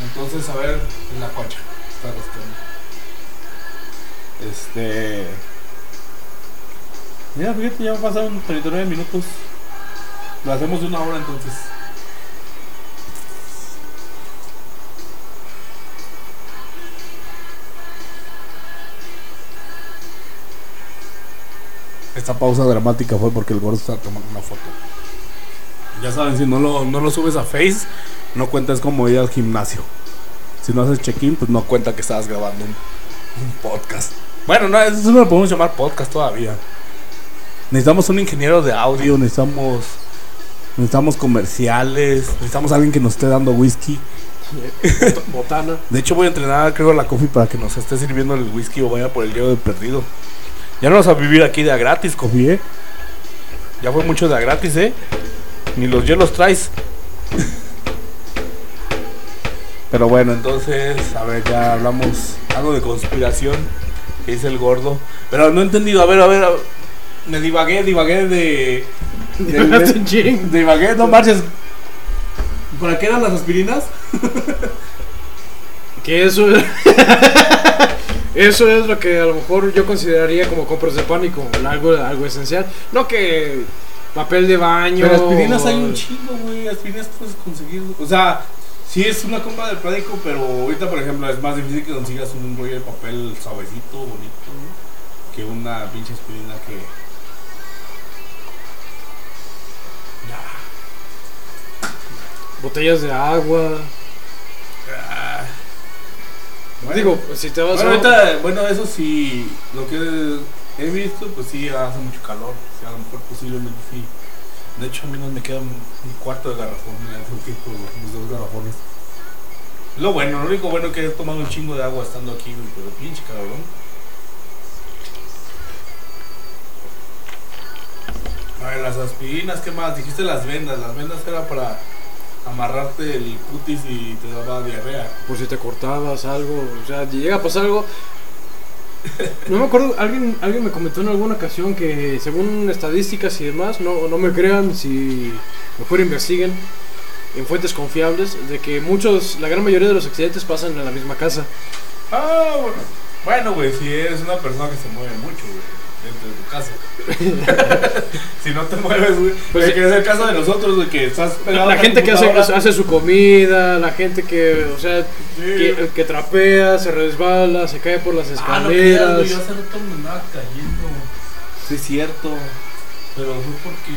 Entonces, a ver, en la concha. Está rascando. Este. Mira, fíjate, ya pasaron 39 minutos. Lo hacemos de una hora entonces. Esta pausa dramática fue porque el gordo estaba tomando una foto. Ya saben, si no lo, no lo subes a Face, no cuentas como ir al gimnasio. Si no haces check-in, pues no cuenta que estabas grabando. Un podcast. Bueno, no, eso no lo podemos llamar podcast todavía. Necesitamos un ingeniero de audio, necesitamos necesitamos comerciales, necesitamos alguien que nos esté dando whisky. Bot- [laughs] Botana. De hecho voy a entrenar creo a la coffee para que nos esté sirviendo el whisky o vaya por el hielo de perdido. Ya no vas a vivir aquí de a gratis, coffee, ¿eh? Ya fue mucho de a gratis, ¿eh? Ni los hielos traes. [laughs] Pero bueno, entonces, a ver, ya hablamos algo de conspiración que dice el gordo. Pero no he entendido, a ver, a ver, a ver. me divagué, divagué de... de, [laughs] de- divagué, no marches. ¿Para qué eran las aspirinas? [laughs] Que eso es. [laughs] eso es lo que a lo mejor yo consideraría como compras de pánico. Algo, algo esencial. No que papel de baño. Pero aspirinas hay un chingo, güey. Aspirinas puedes conseguir. O sea, sí es una compra del pánico, pero ahorita, por ejemplo, es más difícil que consigas un rollo de papel suavecito, bonito, ¿no? que una pinche aspirina que. Botellas de agua. Ah. Digo, si te vas Bueno, a. ahorita, bueno, eso sí, lo que he visto, pues sí, hace mucho calor. O sea, a lo mejor posiblemente sí. De hecho, a mí no me queda un cuarto de garrafón, me un tipo mis dos garrafones. Lo bueno, lo único bueno que he tomado un chingo de agua estando aquí, pero pinche cabrón. A ver, las aspirinas, ¿qué más? Dijiste las vendas. Las vendas era para amarrarte el cutis y te daba diarrea. Por si te cortabas algo. O sea, llega a pasar algo. No me acuerdo, alguien, alguien me comentó en alguna ocasión que según estadísticas y demás, no, no me crean si mejor investiguen en fuentes confiables de que muchos, la gran mayoría de los accidentes pasan en la misma casa. Ah, bueno. Bueno, güey, si eres una persona que se mueve mucho, dentro de tu casa. [laughs] si no te mueves, güey. Pues sí. que es el caso de nosotros, de que estás pegado La gente que hace, su comida, la gente que, o sea, Sí. que, que trapea, se resbala, se cae por las Ah, no escaleras. güey, yo hace rato me andaba cayendo. Sí, es cierto. Pero fue porque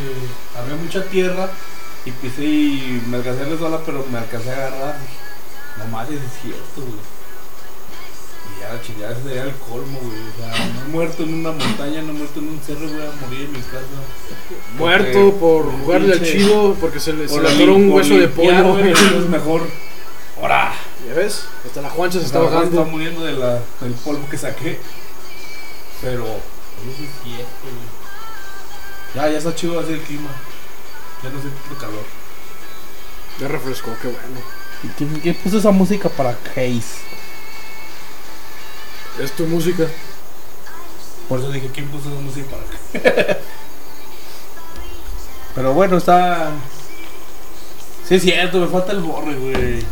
había mucha tierra y pisé y me alcancé a resbalar, pero me alcancé a agarrar. Dije, no mames, es cierto, güey. Y ya la chingada sería el colmo, güey. O sea, no he muerto en una montaña, no he muerto en un cerro, voy a morir en mi casa. Muerto por jugarle al chido porque se le, atoró un hueso de pollo. güey, es mejor. ¡Hora! ¿Ya ves? Hasta la Juancha se está bajando. Está muriendo de la, del polvo que saqué. Pero, eso es cierto, güey. Ya, ya está chido así el clima. Ya no siento calor. Ya refrescó, qué bueno. ¿Quién, quién puso esa música para Haze? Es tu música. Por eso dije, ¿quién puso esa música para [laughs] Pero bueno, está. Sí, es cierto, me falta el borre, güey.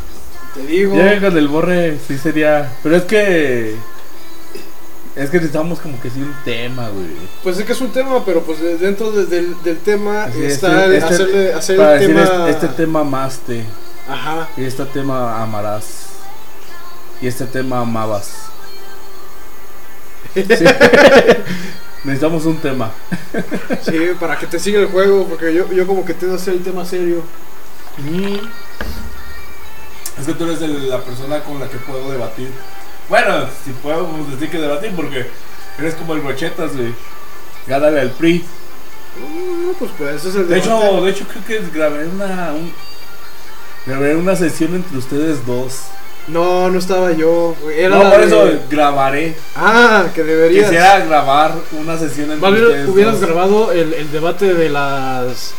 Te digo. Ya con el borre, sí sería. Pero es que. Es que necesitamos como que sí un tema, güey. Pues es que es un tema, pero pues de- dentro de- del, del tema Sí, está este- el- este- hacerle, hacer Para el decir tema. este, este tema amaste. Ajá. Y este tema amarás. Y este tema amabas. Sí. [laughs] Necesitamos un tema. [laughs] Sí, para que te siga el juego, porque yo, yo como que te hacer el tema serio. Es que tú eres el- la persona con la que puedo debatir. Bueno, si podemos decir que debatir, porque eres como el brochetas, güey. Gánale al PRI. No, pues pues ese es el De debate. hecho, de hecho creo que grabé una un- grabé una sesión entre ustedes dos. No, no estaba yo. güey, Era no, la por de- eso grabaré. Ah, que deberías. Quisiera grabar una sesión entre Más bien hubieras dos. grabado el, el debate de las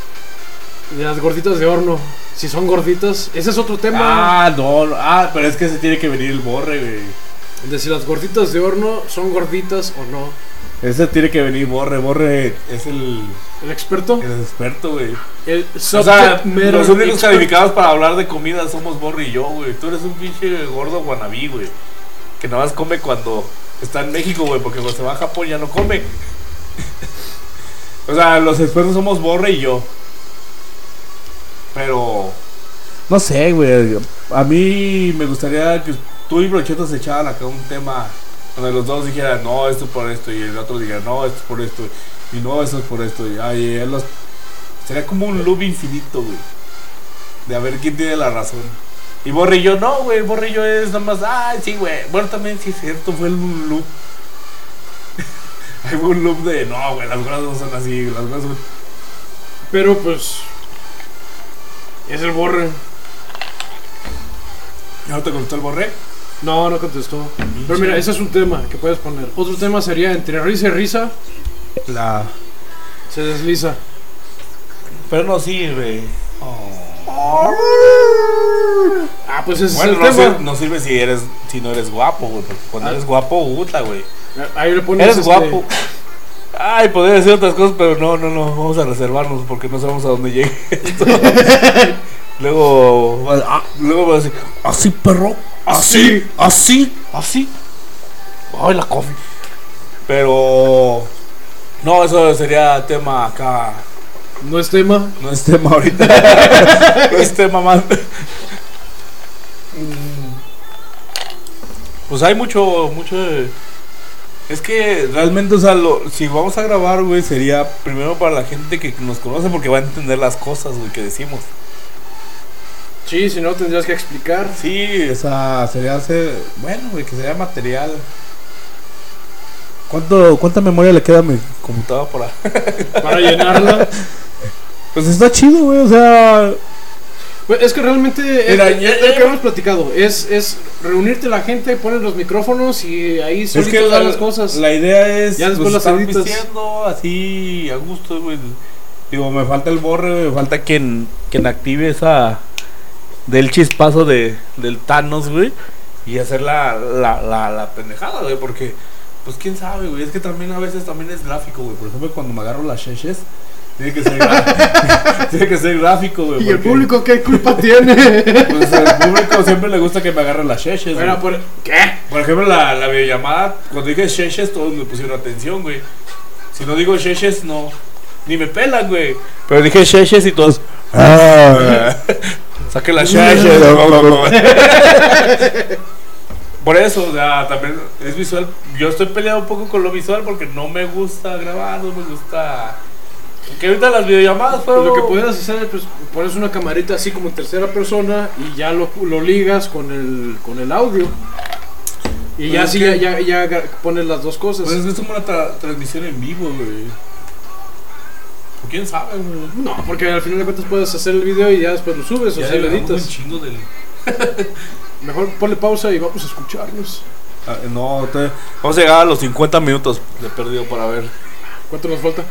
de las gorditas de horno. Si son gorditas, ese es otro tema. Ah, no, no, ah, pero es que se tiene que venir el borre, güey. De si las gorditas de horno son gorditas o no. Ese tiene que venir borre, borre es el, El experto, el experto, güey. el O sea, los únicos calificados para hablar de comida somos borre y yo, güey. Tú eres un pinche gordo guanabí, güey. Que nada más come cuando está en México, güey, porque cuando se va a Japón ya no come. [laughs] o sea, los expertos somos borre y yo. Pero... No sé, güey. A mí me gustaría que tú y Brocheto se echaran acá un tema donde los dos dijeran, no, esto por esto, y el otro dijera, no, esto es por esto, y no, eso es por esto, y ay, él los... Sería como un loop infinito, güey. De a ver quién tiene la razón. Y Borrillo no, güey. Borrillo es nada más. Ay, sí, güey. Bueno, también sí es cierto. Fue un loop. [laughs] Hay un loop de. No, güey. Las cosas no son así. Las cosas son. Pero pues. Es el borre. ¿Ya no te contestó el borré? No, no contestó. Pero mira, ese es un tema que puedes poner. Otro tema sería entre risa y risa, La. se desliza. Pero no sirve. Ah, pues ese Bueno, es no el tema. sirve, no sirve si eres si no eres guapo, güey. Cuando Ah. eres guapo, puta, güey. Ahí le pones. Eres este, guapo. Ay, podría decir otras cosas, pero no, no, no. Vamos a reservarnos porque no sabemos a dónde llegue esto. [laughs] luego, ah, luego va a decir, así perro, así, así, así. Ay, la coffee. Pero, no, eso sería tema acá. No es tema. No es tema ahorita. [laughs] no es tema más. Pues hay mucho, mucho. Es que realmente, o sea, lo- si vamos a grabar, güey, sería primero para la gente que nos conoce porque va a entender las cosas, güey, que decimos. Sí, si no tendrías que explicar. Sí, o sea, sería hacer. Bueno, güey, que sería material. ¿Cuánto, ¿Cuánta memoria le queda a mi computadora por ahí? [laughs] Para llenarla. Pues está chido, güey, o sea. Es que realmente Mira, es, ya- es lo que hemos platicado. Es, es reunirte la gente, poner los micrófonos y ahí Es solitos que dar la, las cosas. la idea es Ya después pues, las estar editas. pisteando así a gusto, güey. Digo, me falta el borre, me falta quien, quien active esa del chispazo de, del Thanos, güey. Y hacer la, la, la, la pendejada, güey, porque, pues quién sabe, güey. Es que también a veces también es gráfico, güey. Por ejemplo, cuando me agarro las cheches, tiene que ser, [laughs] tiene que ser gráfico, güey. ¿Y el público qué culpa tiene? Pues al público siempre le gusta que me agarren las cheches, güey. Por, ¿Qué? Por ejemplo, la, la videollamada, cuando dije Sheshes, todos me pusieron atención, güey. Si no digo Sheshes, no. Ni me pelan, güey. Pero dije Sheshes y todos. "Ah". [laughs] Saque la. [laughs] Por eso, o sea, también es visual. Yo estoy peleado un poco con lo visual porque no me gusta grabar, no me gusta. Que ahorita las videollamadas fueron. Lo que puedes hacer es pues, pones una camarita así como en tercera persona y ya lo, lo ligas con el, con el audio. Y Pues ya así que- ya, ya, ya pones las dos cosas. Pues es como una tra- transmisión en vivo, güey. O quién sabe, güey. no, porque al final de cuentas puedes hacer el video y ya después lo subes o sea, lo un editas. chingo del. [laughs] Mejor ponle pausa y vamos a escucharnos. Ah, no, te- vamos a llegar a los 50 minutos de perdido para ver. ¿Cuánto nos falta?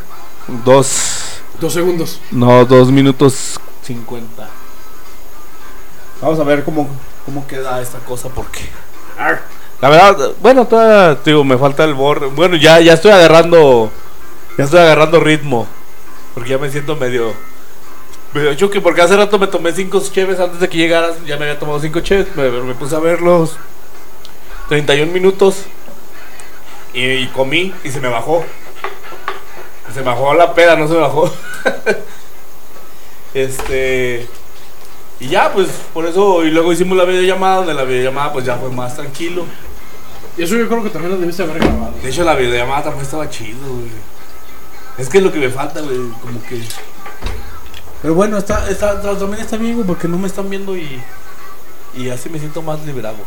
Dos. Dos segundos. No, dos minutos 50. Vamos a ver cómo, cómo queda esta cosa porque. La verdad, bueno, todavía, te digo, me falta el borre. Bueno, ya, ya estoy agarrando. Ya estoy agarrando ritmo. Porque ya me siento medio. Medio choque. Porque hace rato me tomé cinco cheves antes de que llegaras. Ya me había tomado cinco cheves. Me, me puse a verlos. 31 minutos. Y, y comí y se me bajó. Se me bajó la peda, no se me bajó. [laughs] este. Y ya, pues, por eso. Y luego hicimos la videollamada. Donde la videollamada, pues ya fue más tranquilo. Y eso yo creo que también lo debiste haber grabado. De hecho, la videollamada también estaba chido, güey. Es que es lo que me falta, güey, como que... Pero bueno, está, está, también está bien, güey, porque no me están viendo y... Y así me siento más liberado.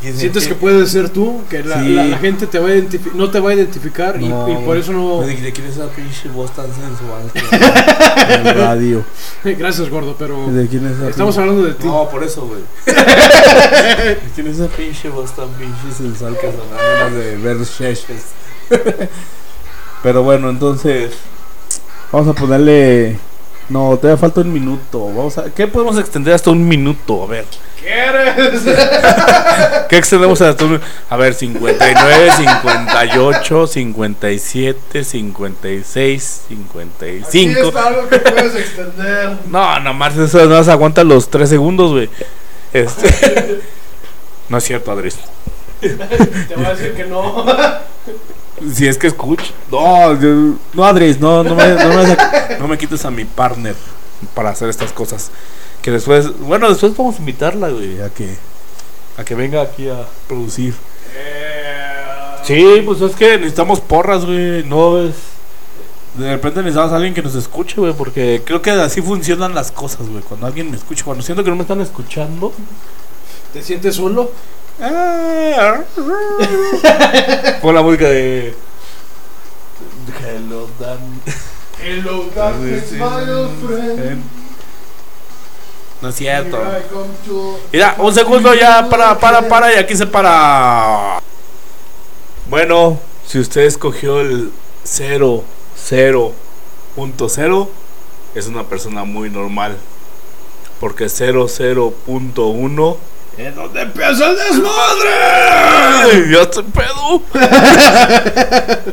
Y es Sientes que que puedes ser tú, que la, Sí. la- la gente te va a no te va a identificar y- No, y, por eso no... ¿De, de quién es esa pinche voz tan sensual? [laughs] En el radio. Gracias, gordo, pero ¿De quién es esa estamos pinche- hablando de ti. No, por eso, güey. [laughs] ¿De quién es esa pinche voz tan pinche sensual que son ganas de ver? [laughs] Pero bueno, entonces... Vamos a ponerle... No, todavía falta un minuto. Vamos a... ¿Qué podemos extender hasta un minuto? A ver. ¿Quieres? [laughs] ¿Qué extendemos hasta un A ver, 59, 58, 57, 56, Aquí 55. está algo que puedes extender. No, nomás eso no se aguanta los 3 segundos, güey. Este... [laughs] No es cierto, Adris. [laughs] te voy a decir que no. Si es que escucha. No, yo- no, Adris, no, no me, no, me, [laughs] no me quites a mi partner para hacer estas cosas. Que después, bueno, después vamos a invitarla, güey, a que, a que venga aquí a producir. Sí, pues es que necesitamos porras, güey. No es. de repente necesitamos a alguien que nos escuche, güey, porque creo que así funcionan las cosas, güey. Cuando alguien me escucha, cuando siento que no me están escuchando. ¿Te sientes solo? [laughs] Pon la música de. Hello, Dan. Hello, darkness, my old friend. No es cierto. Mira, un segundo ya, para, para, para, y aquí se para. Bueno, si usted escogió el 0, 0.0, es una persona muy normal. Porque 00.1 ¿En dónde empieza el desmadre? ¡Ay, ¡Ya estoy pedo! [laughs]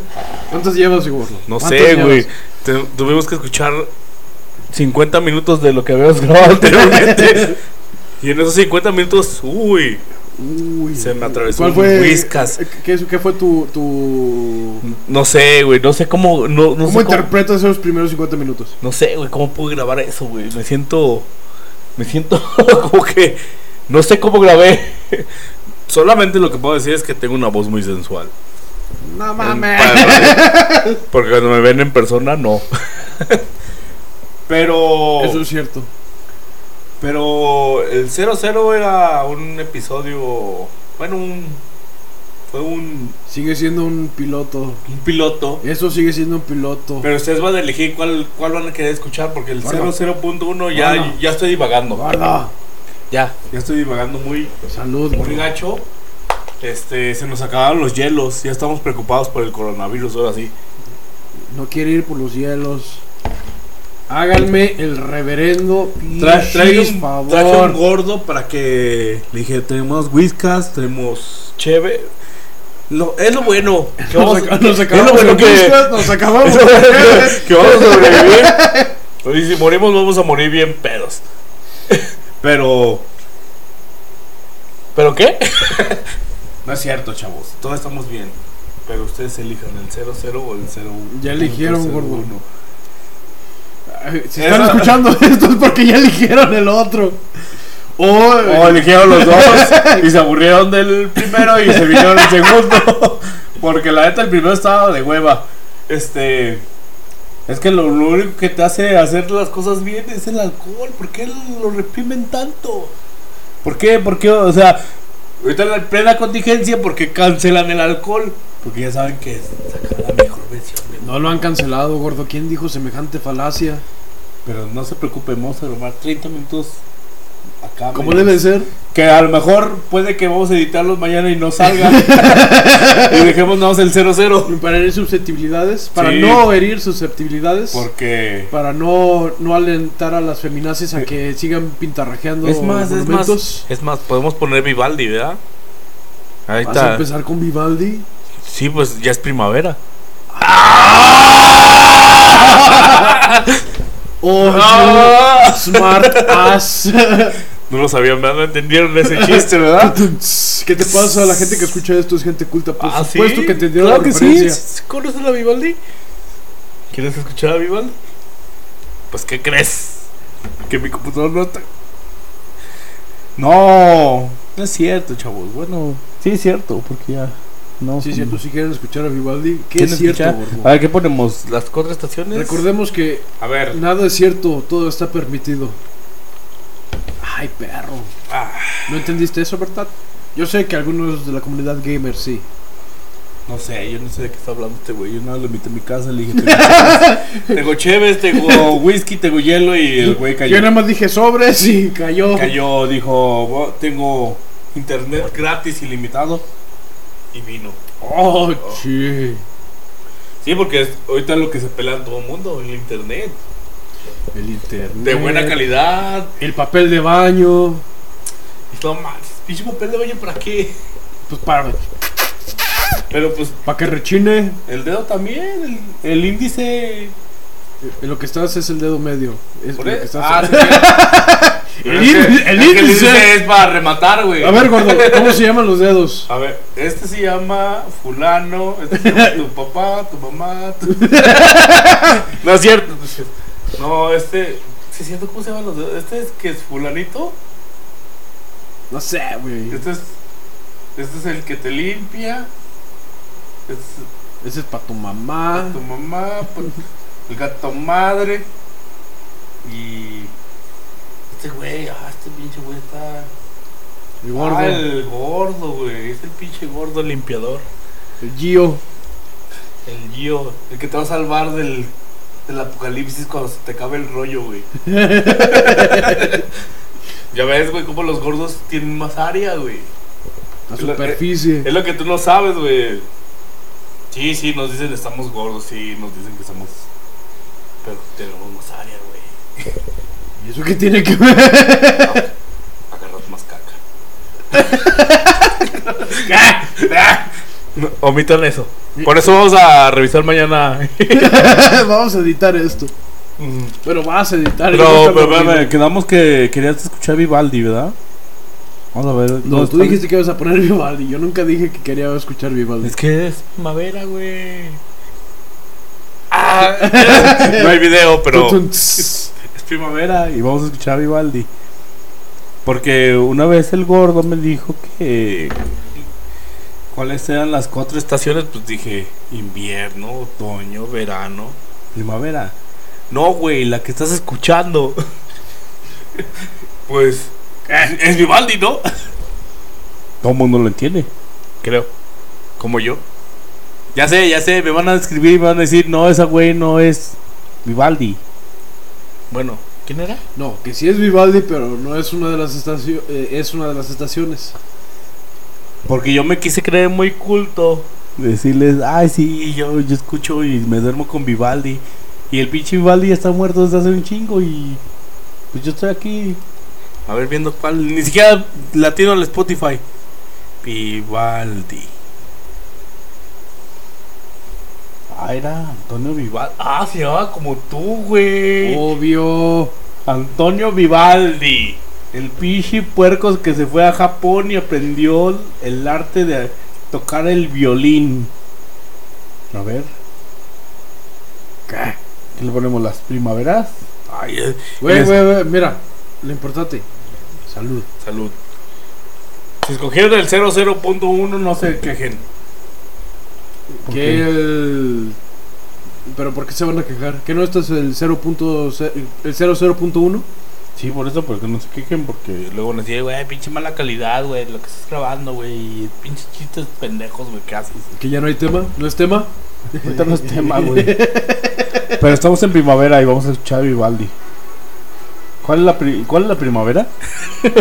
¿Cuántos llevas, gordo? No ¿Cuántos sé, güey. Te- Tuvimos que escuchar 50 minutos de lo que habíamos [laughs] grabado anteriormente. y en esos 50 minutos, uy, Uy, Se me atravesó ¿Cuál un fue? whiskas. ¿Qué, qué fue tu. tu... no sé, güey, no sé cómo, no, no ¿Cómo sé cómo, interpretas esos primeros 50 minutos? no sé, güey, cómo pude grabar eso, güey. Me siento, me siento [laughs] como que, no sé cómo grabé. [laughs] Solamente lo que puedo decir es que tengo una voz muy sensual. No para- [laughs] Porque cuando me ven en persona, no. Pero. Eso es cierto. Pero el 00 era un episodio. Bueno, un. Fue un, Sigue siendo un piloto. un piloto. Eso sigue siendo un piloto. Pero ustedes van a elegir cuál, cuál van a querer escuchar. Porque el Bueno. 00.1 ya, Bueno. ya estoy divagando. Guarda. Ya, ya estoy divagando muy, Salud, muy gacho. Este, se nos acabaron los hielos. Ya estamos preocupados por el coronavirus ahora sí. No quiere ir por los hielos. Háganme el reverendo Tra- trae un, favor. traje un gordo para que le dije, tenemos whiskas, tenemos cheve. Lo, es lo bueno. [laughs] Que Nos, vamos, nos es acabamos lo bueno que, whiskas, nos acabamos. [laughs] es que, que vamos a sobrevivir. Y si morimos, vamos a morir bien pedos. Pero. ¿Pero qué? [laughs] No es cierto, chavos. Todos estamos bien. Pero ustedes elijan el 00 o el 01. Ya eligieron, 01. gordo. Si están escuchando [laughs] esto es porque ya eligieron el otro. O, O eligieron los dos [laughs] y se aburrieron del primero y se vinieron el segundo. Porque la neta el primero estaba de hueva. Este. Es que lo, lo único que te hace hacer las cosas bien es el alcohol. ¿Por qué lo reprimen tanto? ¿Por qué? ¿Por qué? O sea, ahorita en la plena contingencia, ¿por qué cancelan el alcohol? Porque ya saben que sacan la mejor versión de no lo han cancelado, gordo. ¿Quién dijo semejante falacia? Pero no se preocupen, vamos a grabar 30 minutos acá. ¿Cómo medios. debe ser? Que a lo mejor puede que vamos a editarlos mañana y no salgan. [laughs] y dejemos nada más el 00. Para herir susceptibilidades. Para Sí. no herir susceptibilidades. Porque. Para no, no alentar a las feminaces a que sigan pintarrajeando Es más, es más. Es más, podemos poner Vivaldi, ¿verdad? Ahí ¿Vas a empezar con Vivaldi? Sí, pues ya es primavera. [laughs] Oh, Ah. you smart ass. [laughs] No lo sabían, ¿verdad? No entendieron ese [laughs] chiste, ¿verdad? ¿Qué te pasa? La gente que escucha esto es gente culta. Por Ah, supuesto ¿sí? que entendieron Claro la que referencia. ¿Sí ¿Conoces a Vivaldi? ¿Quieres escuchar a Vivaldi? Pues, ¿qué crees? Que mi computador no está. No, no es cierto, chavos. Bueno, sí es cierto, porque ya. No, Sí, es cierto, si quieren escuchar a Vivaldi, ¿Quién es cierto. A ver, ¿qué ponemos? ¿Las cuatro estaciones? Recordemos que A ver. nada es cierto, todo está permitido. Ay, perro. Ah, ¿No entendiste eso, verdad? Yo sé que algunos de la comunidad gamer sí. no sé, yo no sé de qué está hablando este güey. Yo nada lo invité a mi casa, le dije: [laughs] Tengo cheves, tengo, whisky, tengo hielo. Y el güey cayó. Yo nada más dije sobres y cayó. Cayó, dijo: "Bo- Tengo internet gratis, ilimitado. Y vino. Oh, sí. Sí, porque es ahorita lo que se pelea en todo el mundo, el internet. El internet. De buena calidad. El papel de baño. Y todo más. Pinche papel de baño para qué. Pues para, Pero pues para que rechine. el dedo también, el, el índice. Eh, Lo que estás es el dedo medio. Es ¿Por lo e- que estás- Ah, sí. [laughs] El que- índice- el índice. es para rematar, güey. A ver, gordo, ¿cómo se llaman los dedos? A ver, este se llama fulano, este se llama [laughs] tu papá, tu mamá. tu- [laughs] no es cierto. no es cierto. No, este, ¿sí es cierto cómo se llaman los dedos? Este es que es fulanito. No sé, güey. Este es, este es el que te limpia. Este es Ese es para tu mamá. tu mamá. pa- el gato madre y este güey, ah, este pinche güey está El gordo. Ah, el gordo, güey, es el pinche gordo limpiador. El Gio. El Gio, el que te va a salvar del, del apocalipsis cuando se te acabe el rollo, güey. [laughs] ya ves, güey, cómo los gordos tienen más área, güey. La Es lo- superficie. Es lo que tú no sabes, güey. Sí, sí, nos dicen estamos gordos, sí, nos dicen que somos. Pero tenemos más área, güey. ¿Y eso qué tiene que ver? [laughs] Agarras más caca. [laughs] No, omitan eso. Por eso vamos a revisar mañana. [laughs] Vamos a editar esto. Bueno, vas a editar. Pero, pero, pero, ruido. quedamos que querías escuchar Vivaldi, ¿verdad? Vamos a ver. No, ¿dónde tú está? dijiste que ibas a poner [laughs] Vivaldi. Yo nunca dije que quería escuchar Vivaldi. Es que es primavera, güey. Ah, [laughs] no hay video, pero. Es primavera y vamos a escuchar a Vivaldi. Porque una vez el gordo me dijo que. ¿Cuáles eran las cuatro estaciones? Pues dije: invierno, otoño, verano, primavera. No, güey, la que estás escuchando. [laughs] pues. Es, es Vivaldi, ¿no? [laughs] Todo el mundo lo entiende. Creo. Como yo. Ya sé, ya sé, me van a escribir y me van a decir: no, esa güey no es Vivaldi. Bueno, ¿quién era? No, que sí es Vivaldi, pero no es una de las estaciones. es una de las estaciones. Porque yo me quise creer muy culto. Decirles, ay, sí, yo, yo escucho y me duermo con Vivaldi. Y el pinche Vivaldi está muerto desde hace un chingo y. Pues yo estoy aquí. A ver, viendo cuál. Ni siquiera latino al Spotify. Vivaldi. Ah, era Antonio Vivaldi. Ah, se llamaba como tú, güey. Obvio. Antonio Vivaldi, el pinche puercos que se fue a Japón y aprendió el arte de tocar el violín. A ver. ¿Qué? ¿Qué le ponemos las primaveras? Ay, eh, Güey, güey, güey, mira. Lo importante. Salud. Salud. Si escogieron el 00.1 no se quejen. ¿Por Que qué? el. Pero ¿por qué se van a quejar? ¿Que no esto es el 0.0 el 00.1? Sí, por eso, porque no se quejen, porque luego nos dicen, güey, pinche mala calidad, güey, lo que estás grabando, güey, y pinches chistes pendejos, güey, ¿qué haces? Que ya no hay tema, ¿no es tema? Ahorita no es tema, güey. [laughs] Pero estamos en primavera y vamos a escuchar a Vivaldi. ¿Cuál es la, pri- ¿cuál es la primavera? [laughs]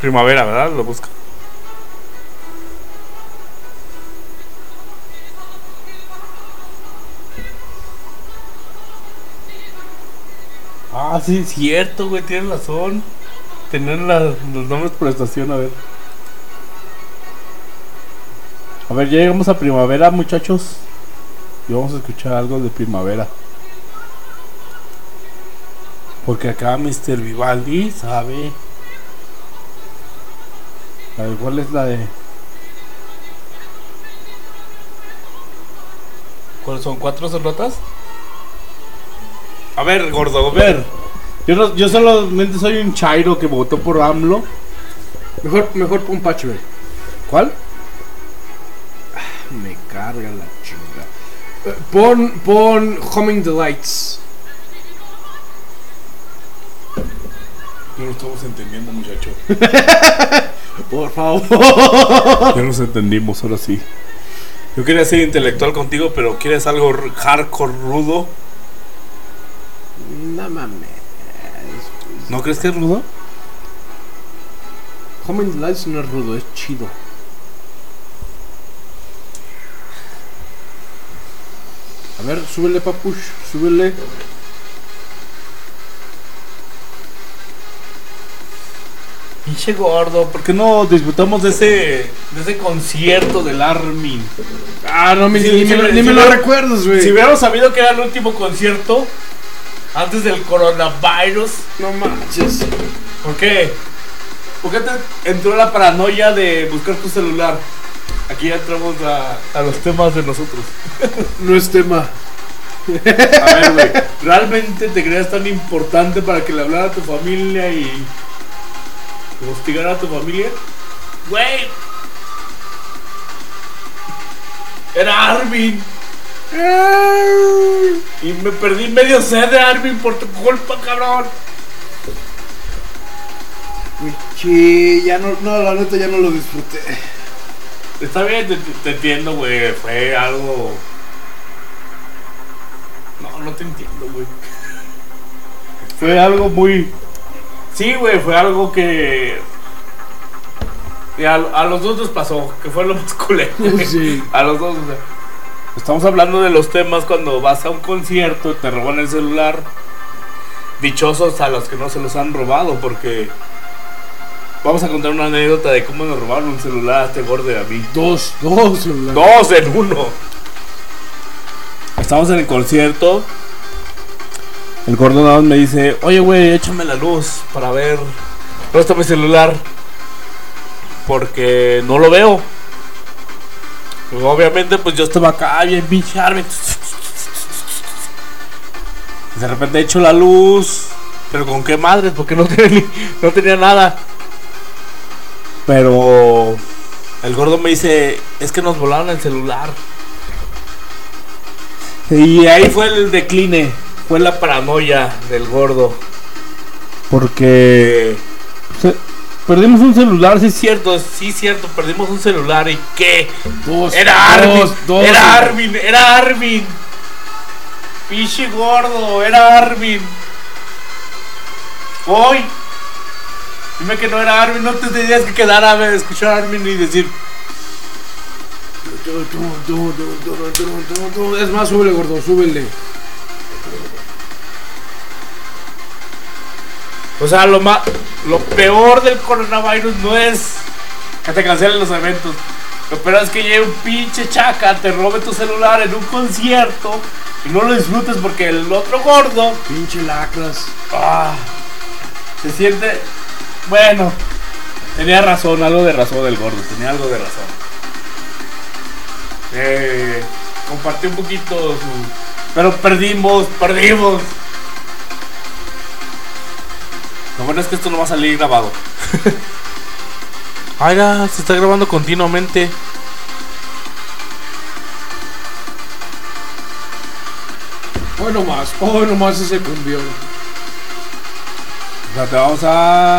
primavera, ¿verdad? Lo busca. Ah, sí, cierto, güey, tienes razón. Tener los nombres por estación, a ver. A ver, ya llegamos a primavera, muchachos. Y vamos a escuchar algo de primavera. Porque acá Mr. Vivaldi sabe. A ver, ¿cuál es la de.? ¿Cuáles son? ¿Cuatro sonotas? A ver, gordo, a ver. Yo, no- yo solamente soy un chairo que votó por AMLO. Mejor, mejor pon Patchwork. ¿Cuál? Me carga la chinga. Eh, Pon, pon Humming the Lights. No lo estamos entendiendo, muchacho. [laughs] Por favor. Ya nos entendimos, ahora sí. Yo quería ser intelectual contigo, pero quieres algo r- hardcore rudo. No mames. ¿No crees que es rudo? Humming the Lights no es rudo, es chido. A ver, súbele, papush, súbele. Pinche gordo, ¿por qué no disfrutamos de ese, de ese concierto del Armin? Ah, no, me- Sí, ni, me, lo- ni me lo recuerdas, güey. Si hubiéramos sabido que era el último concierto antes del coronavirus, No manches. ¿por qué? ¿Por qué te entró la paranoia de buscar tu celular? Aquí ya entramos a, a los temas de nosotros. [laughs] No es tema. A ver, güey, ¿realmente te creías tan importante para que le hablara a tu familia y hostigar a tu familia? Güey, era Armin. Y me perdí medio set de Armin por tu culpa, cabrón. Sí, ya no, no, la neta ya no lo disfruté. Está bien, te, te entiendo, güey. Fue algo. No, no te entiendo, güey. Fue algo muy. Sí, güey, fue algo que. a, a los dos nos pasó, que fue lo más culero. Sí. A los dos, o sea. Estamos hablando de los temas cuando vas a un concierto y te roban el celular. Dichosos a los que no se los han robado, porque. Vamos a contar una anécdota de cómo nos robaron un celular a este gordo y a mí. Dos, dos celulares. Dos en uno. Estamos en el concierto. El gordo nada más me dice, oye güey, échame la luz para ver. Préstame mi celular. Porque no lo veo. Pues, obviamente pues yo estaba acá bien pinche Armin. De repente echo la luz. Pero con qué madres, porque [laughs] no tenía, nada. Pero el gordo me dice, es que nos volaron el celular. Y ahí fue el decline, fue la paranoia del gordo. Porque perdimos un celular, sí es cierto, sí es cierto, perdimos un celular y qué? Dos. Era Armin, Dos, dos. era Armin, era Armin. Pinche gordo, era Armin. Hoy. Dime que no era Armin, no te tenías que quedar a ver, escuchar a Armin y decir, Es más, súbele, gordo, súbele. O sea, lo más, lo peor del coronavirus no es que te cancelen los eventos. Lo peor es que llegue un pinche chaca, te robe tu celular en un concierto y no lo disfrutes porque el otro gordo Pinche lacras. ah, se siente. Bueno, tenía razón, algo de razón el gordo, tenía algo de razón. Eh, compartí un poquito su. Pero perdimos, perdimos. Lo bueno es que esto no va a salir grabado. [laughs] Oiga, se está grabando continuamente. Hoy nomás, hoy nomás ese cumbión. O sea, te vamos a